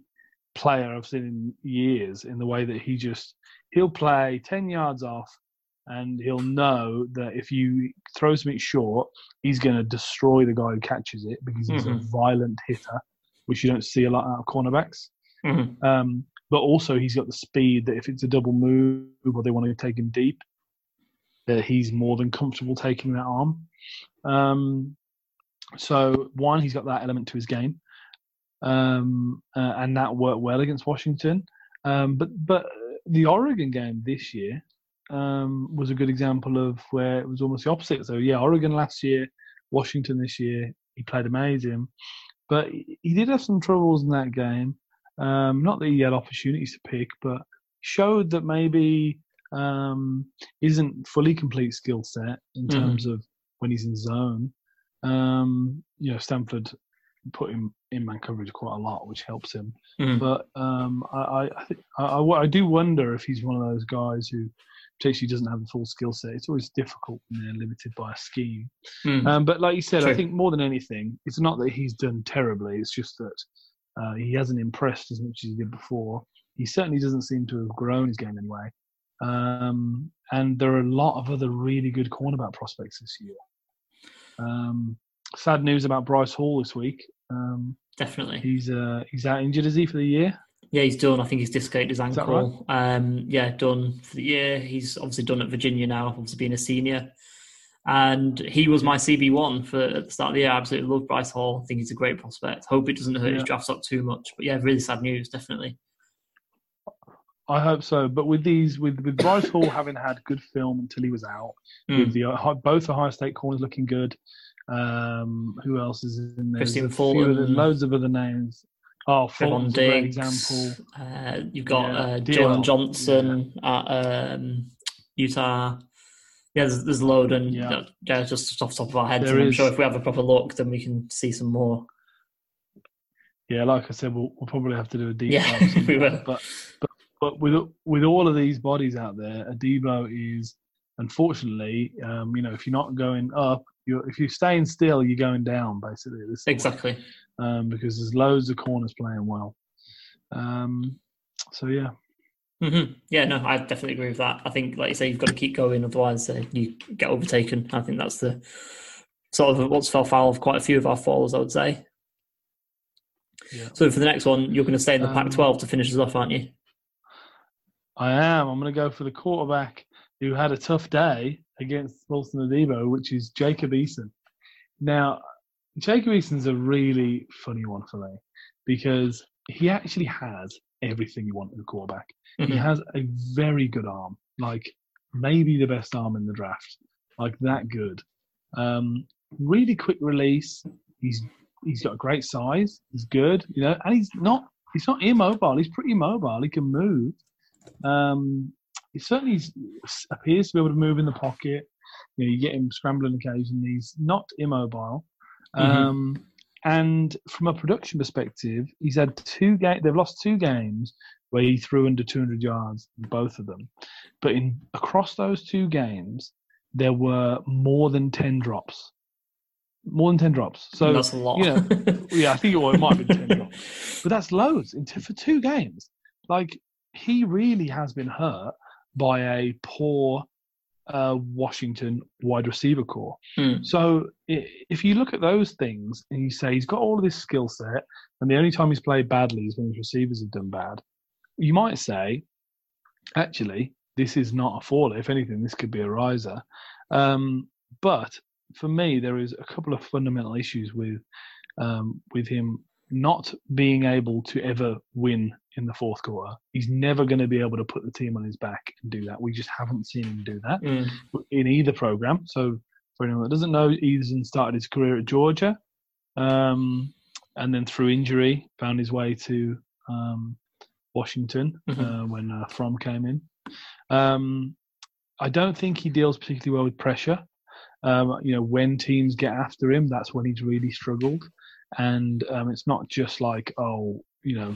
player I've seen in years in the way that he just he'll play ten yards off and he'll know that if you throw something short, he's going to destroy the guy who catches it because he's a Mhm. violent hitter, which you don't see a lot out of cornerbacks. Mhm. Um, but also he's got the speed that if it's a double move or they want to take him deep, that he's more than comfortable taking that arm. Um, so one, he's got that element to his game, um, uh, and that worked well against Washington. Um, but but the Oregon game this year um, was a good example of where it was almost the opposite. So yeah, Oregon last year, Washington this year, he played amazing, but he did have some troubles in that game. Um, not that he had opportunities to pick, but showed that maybe um, isn't fully complete skill set in Mhm. terms of when he's in zone. Um, you know, Stanford put him in man coverage quite a lot, which helps him. Mm. But um, I, I, I, think, I, I, I do wonder if he's one of those guys who potentially doesn't have the full skill set. It's always difficult when they're limited by a scheme. Mm. Um, but like you said, True. I think more than anything, it's not that he's done terribly. It's just that uh, he hasn't impressed as much as he did before. He certainly doesn't seem to have grown his game anyway. Um, and there are a lot of other really good cornerback prospects this year. Um, sad news about Bryce Hall this week. Um, Definitely. he's uh, he's out injured, is he, for the year? Yeah, he's done. I think he's dislocated his ankle. Um, yeah, done for the year. He's obviously done at Virginia now, obviously being a senior. And he was my CB one for at the start of the year. I absolutely love Bryce Hall. I think he's a great prospect. Hope it doesn't hurt his draft stock too much. But yeah, really sad news, definitely. I hope so. But with these, with with Bryce Hall having had good film until he was out, Mm. with the uh, both the Ohio State corners looking good. Um, who else is in there? Kristian Fulton. loads of other names. Oh, Fulton's a great example. Uh, you've got Yeah, uh, Jaylon Johnson at um, Utah. Yeah, there's, there's a load, and Yeah. yeah. yeah, just off the top of our heads. There and I'm is. sure if we have a proper look, then we can see some more. Yeah, like I said, we'll, we'll probably have to do a deep Yeah, dive. we will. But but but with with all of these bodies out there, Adebo is unfortunately, um, you know, if you're not going up, you're if you're staying still, you're going down basically. Exactly. um, because there's loads of corners playing well. Um, so yeah, hmm Yeah, no, I definitely agree with that. I think, like you say, you've got to keep going, otherwise uh, you get overtaken. I think that's the sort of what's fell foul of quite a few of our falls, I would say. Yeah. So for the next one, you're going to stay in the Um, Pac-12 to finish us off, aren't you? I am. I'm going to go for the quarterback who had a tough day against Paulson Adebo, which is Jacob Eason. Now, Jacob Eason's a really funny one for me because he actually has everything you want in a quarterback. He Mhm. has a very good arm, like maybe the best arm in the draft, like that good. Um, really quick release. He's he's got a great size. He's good, you know, and he's not he's not immobile. He's pretty mobile. He can move. Um, he certainly appears to be able to move in the pocket. You know, you get him scrambling occasionally. He's not immobile. Mhm. Um, and from a production perspective, he's had two games. They've lost two games where he threw under 200 yards, both of them. But in across those two games, there were more than 10 drops. More than 10 drops. So that's a lot. you know, yeah, I think it, well, it might have been 10 drops. But that's loads in t- for two games. Like, he really has been hurt by a poor uh, Washington wide receiver corps. Hmm. So if you look at those things and you say he's got all of this skill set, and the only time he's played badly is when his receivers have done bad, you might say, actually, this is not a faller. If anything, this could be a riser. Um, but for me, there is a couple of fundamental issues with um, with him not being able to ever win in the fourth quarter. He's never going to be able to put the team on his back and do that. We just haven't seen him do that Mm. in either program. So for anyone that doesn't know, Eason started his career at Georgia, um, and then through injury found his way to um, Washington Mhm. uh, when uh, Fromm came in. Um, I don't think he deals particularly well with pressure. Um, you know, when teams get after him, that's when he's really struggled. And um, it's not just like, oh, you know,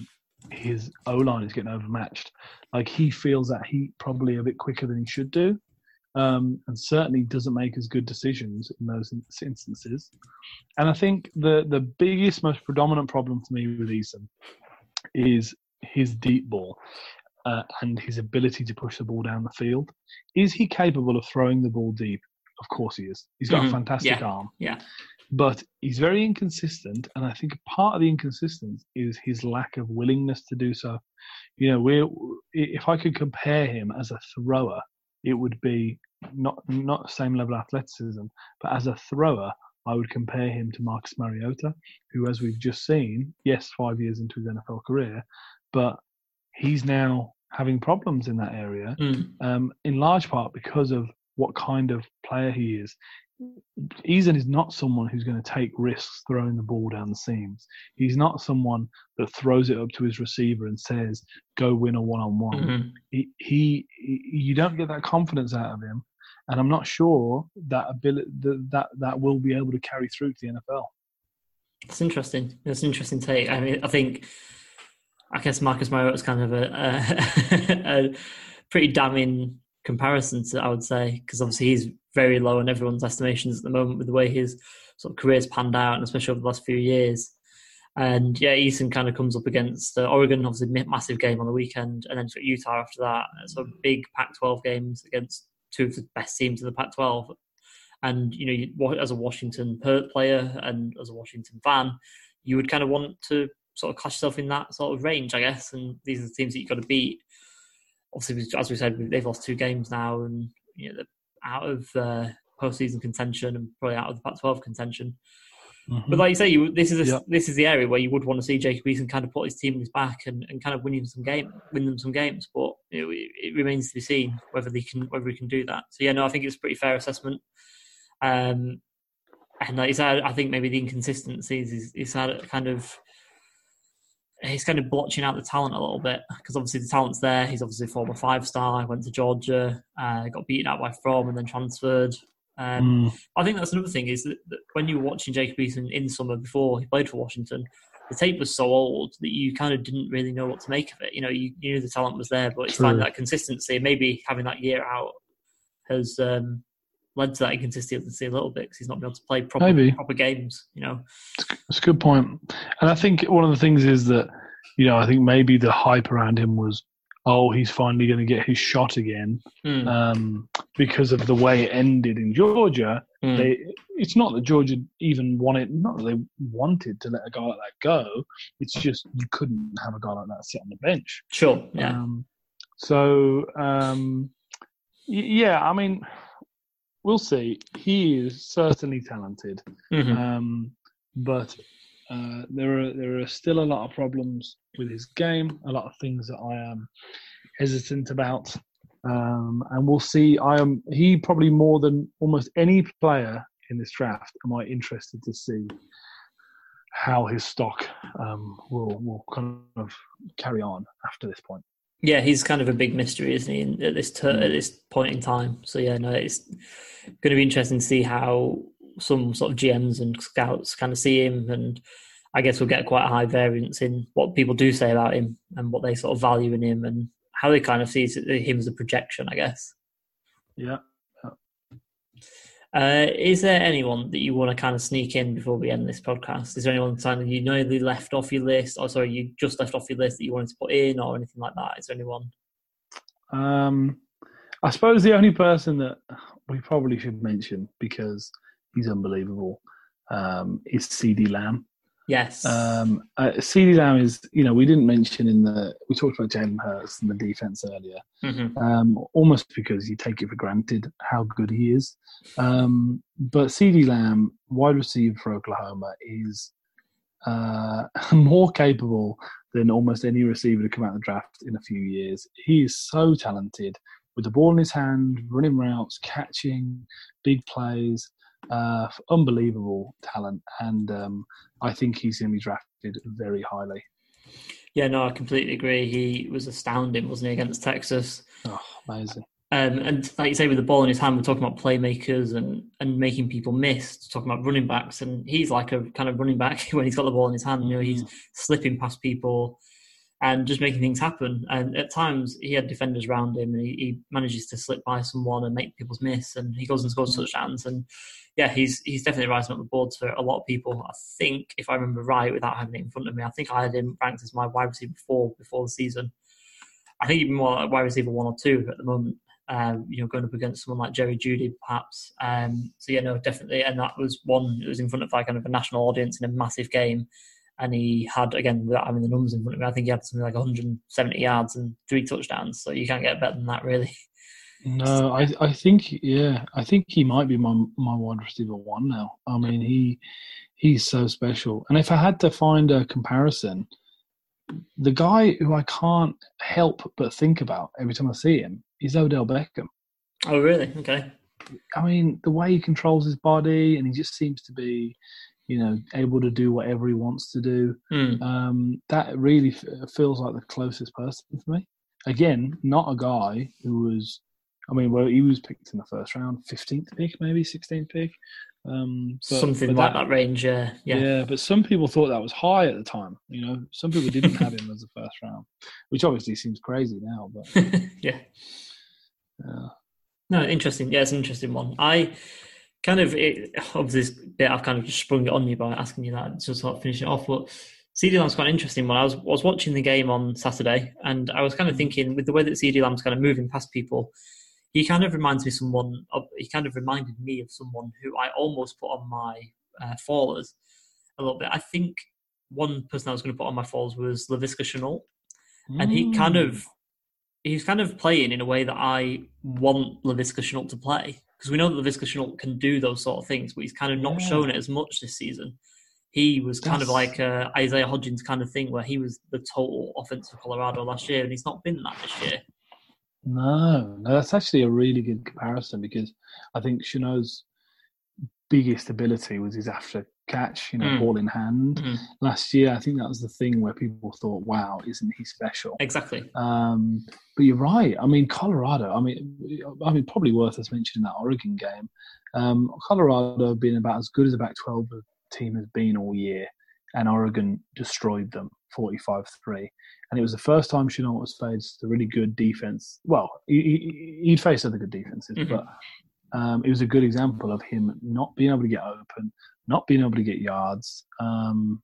his O line is getting overmatched. Like he feels that he probably a bit quicker than he should do, um, and certainly doesn't make as good decisions in those instances. And I think the the biggest, most predominant problem for me with Eason is his deep ball uh, and his ability to push the ball down the field. Is he capable of throwing the ball deep? Of course he is. He's got Mhm. a fantastic Yeah. arm Yeah. But he's very inconsistent, and I think part of the inconsistency is his lack of willingness to do so. You know, we if I could compare him as a thrower, it would be not not the same level of athleticism, but as a thrower, I would compare him to Marcus Mariota, who, as we've just seen, yes, five years into his NFL career, but he's now having problems in that area Mm. um, in large part because of what kind of player he is. Eason is not someone who's going to take risks throwing the ball down the seams. He's not someone that throws it up to his receiver and says, "Go win a one-on-one." Mhm. He, he, he- you don't get that confidence out of him, and I'm not sure that ability that that, that will be able to carry through to the NFL. It's interesting. It's an interesting take. I mean, I think I guess Marcus Mariota is kind of a, a, a pretty damning comparison to I would say because obviously he's very low in everyone's estimations at the moment with the way his sort of career's panned out and especially over the last few years. And yeah, Eason kind of comes up against uh, Oregon, obviously massive game on the weekend, and then Utah after that. So big Pac-12 games against two of the best teams in the Pac-12. And you know, as a Washington player and as a Washington fan, you would kind of want to sort of clash yourself in that sort of range, I guess. And these are the teams that you've got to beat. Obviously, as we said, they've lost two games now, and you know they're out of uh, postseason contention and probably out of the Pac-12 contention. Mm-hmm. But like you say, you, this is a, yep. this is the area where you would want to see Jacob Eason kind of put his team on his back and, and kind of win some game, win them some games. But you know, it, it, remains to be seen whether they can whether he can do that. So yeah, no, I think it's a pretty fair assessment. Um, and like you said, I think maybe the inconsistencies is, is kind of he's kind of blotching out the talent a little bit because obviously the talent's there. He's obviously a former five star. Went to Georgia, uh, got beaten out by Fromm, and then transferred. Um, mm. I think that's another thing is that, that when you were watching Jacob Eason in summer before he played for Washington, the tape was so old that you kind of didn't really know what to make of it. You know, you, you knew the talent was there, but it's finding that consistency. Maybe having that year out has um, led to that inconsistency a little bit because he's not been able to play proper, maybe. proper games. You know, it's a good point. And I think one of the things is that you know I think maybe the hype around him was oh, he's finally going to get his shot again mm. um, because of the way it ended in Georgia. Mm. They, it's not that Georgia even wanted, not that they wanted to let a guy like that go. It's just you couldn't have a guy like that sit on the bench. Sure. Yeah. Um, so um, yeah, I mean, we'll see. He is certainly talented, mm-hmm. Um, but uh, there are there are still a lot of problems with his game, a lot of things that I am hesitant about, um, and we'll see. I am he probably more than almost any player in this draft. Am I interested to see how his stock um, will will kind of carry on after this point? Yeah, he's kind of a big mystery, isn't he? At this ter- at hmm. this point in time. So yeah, no, it's going to be interesting to see how some sort of GMs and scouts kind of see him, and I guess we'll get quite a high variance in what people do say about him and what they sort of value in him and how they kind of see him as a projection. I guess. Yeah. Uh, is there anyone that you want to kind of sneak in before we end this podcast? Is there anyone kind you know they left off your list, or sorry, you just left off your list that you wanted to put in, or anything like that? Is there anyone? Um, I suppose the only person that we probably should mention because he's unbelievable um, is CeeDee Lamb. Yes. Um, uh, CeeDee Lamb is, you know, we didn't mention in the, we talked about Jalen Hurts and the defense earlier, mm-hmm. um, almost because you take it for granted how good he is. Um, but CeeDee Lamb, wide receiver for Oklahoma, is uh, more capable than almost any receiver to come out of the draft in a few years. He is so talented with the ball in his hand, running routes, catching big plays. Uh, unbelievable talent, and um, I think he's going to be drafted very highly. Yeah, no, I completely agree. He was astounding, wasn't he, against Texas? Oh, amazing. Um, and like you say, with the ball in his hand, we're talking about playmakers and, and making people miss. Talking about running backs, and he's like a kind of running back when he's got the ball in his hand. You know, he's mm. slipping past people and just making things happen. And at times, he had defenders around him, and he, he manages to slip by someone and make people's miss. And he goes and scores mm. touchdowns. And yeah, he's he's definitely rising up the boards for a lot of people. I think, if I remember right, without having it in front of me, I think I had him ranked as my wide receiver four before the season. I think even more like wide receiver one or two at the moment. Um, you know, going up against someone like Jerry Jeudy, perhaps. Um, so yeah, no, definitely. And that was one. It was in front of like kind of a national audience in a massive game, and he had again without having the numbers in front of me, I think he had something like 170 yards and three touchdowns. So you can't get better than that, really. No, I I think yeah, I think he might be my my wide receiver one now. I mean, he he's so special. And if I had to find a comparison, the guy who I can't help but think about every time I see him is Odell Beckham. Oh, really? Okay. I mean, the way he controls his body, and he just seems to be, you know, able to do whatever he wants to do. Mm. Um, that really f- feels like the closest person for me. Again, not a guy who was I mean, well, he was picked in the first round, fifteenth pick, maybe sixteenth pick, um, but, something but like that, that range. Uh, yeah, yeah. But some people thought that was high at the time. You know, some people didn't have him as the first round, which obviously seems crazy now. But yeah, yeah. No, interesting. Yeah, it's an interesting one. I kind of it, of this bit, I've kind of just sprung it on you by asking you that to sort of finish it off. But CeeDee Lamb's quite an interesting one. I was was watching the game on Saturday, and I was kind of thinking with the way that CeeDee Lamb's kind of moving past people he kind of reminds me of someone. Of, he kind of reminded me of someone who I almost put on my uh, fallers a little bit. I think one person I was going to put on my falls was Laviska Shenault, mm. and he kind of mm. he's kind of playing in a way that I want Laviska Shenault to play because we know that Laviska Shenault can do those sort of things, but he's kind of not yeah. shown it as much this season. He was kind of like a Isaiah Hodgins kind of thing, where he was the total offense for Colorado last year, and he's not been that this year. No, no, that's actually a really good comparison because I think Shenault's biggest ability was his after catch, you know, mm. ball in hand. Mm. Last year, I think that was the thing where people thought, "Wow, isn't he special?" Exactly. Um, but you're right. I mean, Colorado. I mean, I mean, probably worth us mentioning that Oregon game. Um, Colorado have been about as good as a Pac-12 team has been all year, and Oregon destroyed them 45-3 and it was the first time Shenault was faced a really good defense. Well, he, would faced other good defenses, mm-hmm. but um, it was a good example of him not being able to get open, not being able to get yards. Um,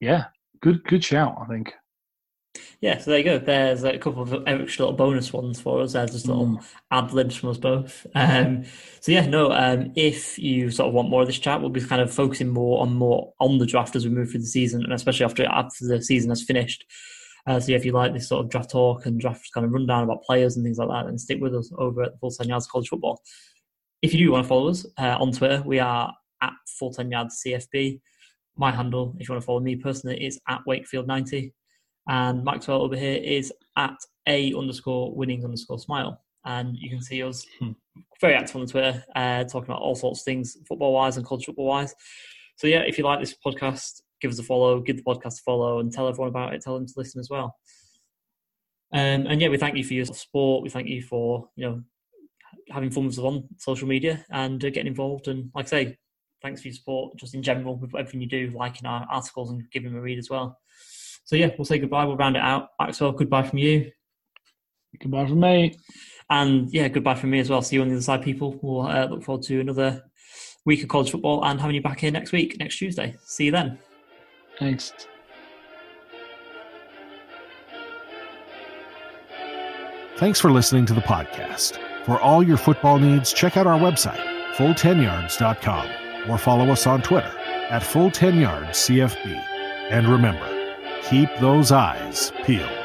yeah, good good shout, I think. Yeah, so there you go. There's a couple of extra little bonus ones for us. There's just little mm. ad libs from us both. Um, so yeah, no. Um, if you sort of want more of this chat, we'll be kind of focusing more on more on the draft as we move through the season, and especially after after the season has finished. Uh, so yeah, if you like this sort of draft talk and draft kind of rundown about players and things like that, then stick with us over at the Full 10 Yards College Football. If you do want to follow us uh, on Twitter, we are at Full 10 Yards CFB. My handle, if you want to follow me personally, is at Wakefield90. And Maxwell over here is at A underscore winning underscore smile. And you can see us hmm. very active on Twitter, uh, talking about all sorts of things football wise and college football wise. So yeah, if you like this podcast, give us a follow, give the podcast a follow, and tell everyone about it. Tell them to listen as well. Um, and yeah, we thank you for your support. We thank you for you know having fun with us on social media and uh, getting involved. And like I say, thanks for your support just in general with everything you do, liking our articles and giving them a read as well. So yeah, we'll say goodbye. We'll round it out. Maxwell, goodbye from you. Goodbye from me. And yeah, goodbye from me as well. See you on the other side, people. We'll uh, look forward to another week of college football and having you back here next week, next Tuesday. See you then. Thanks. Thanks for listening to the podcast. For all your football needs, check out our website, full10yards.com, or follow us on Twitter at full10yardscfb. And remember, keep those eyes peeled.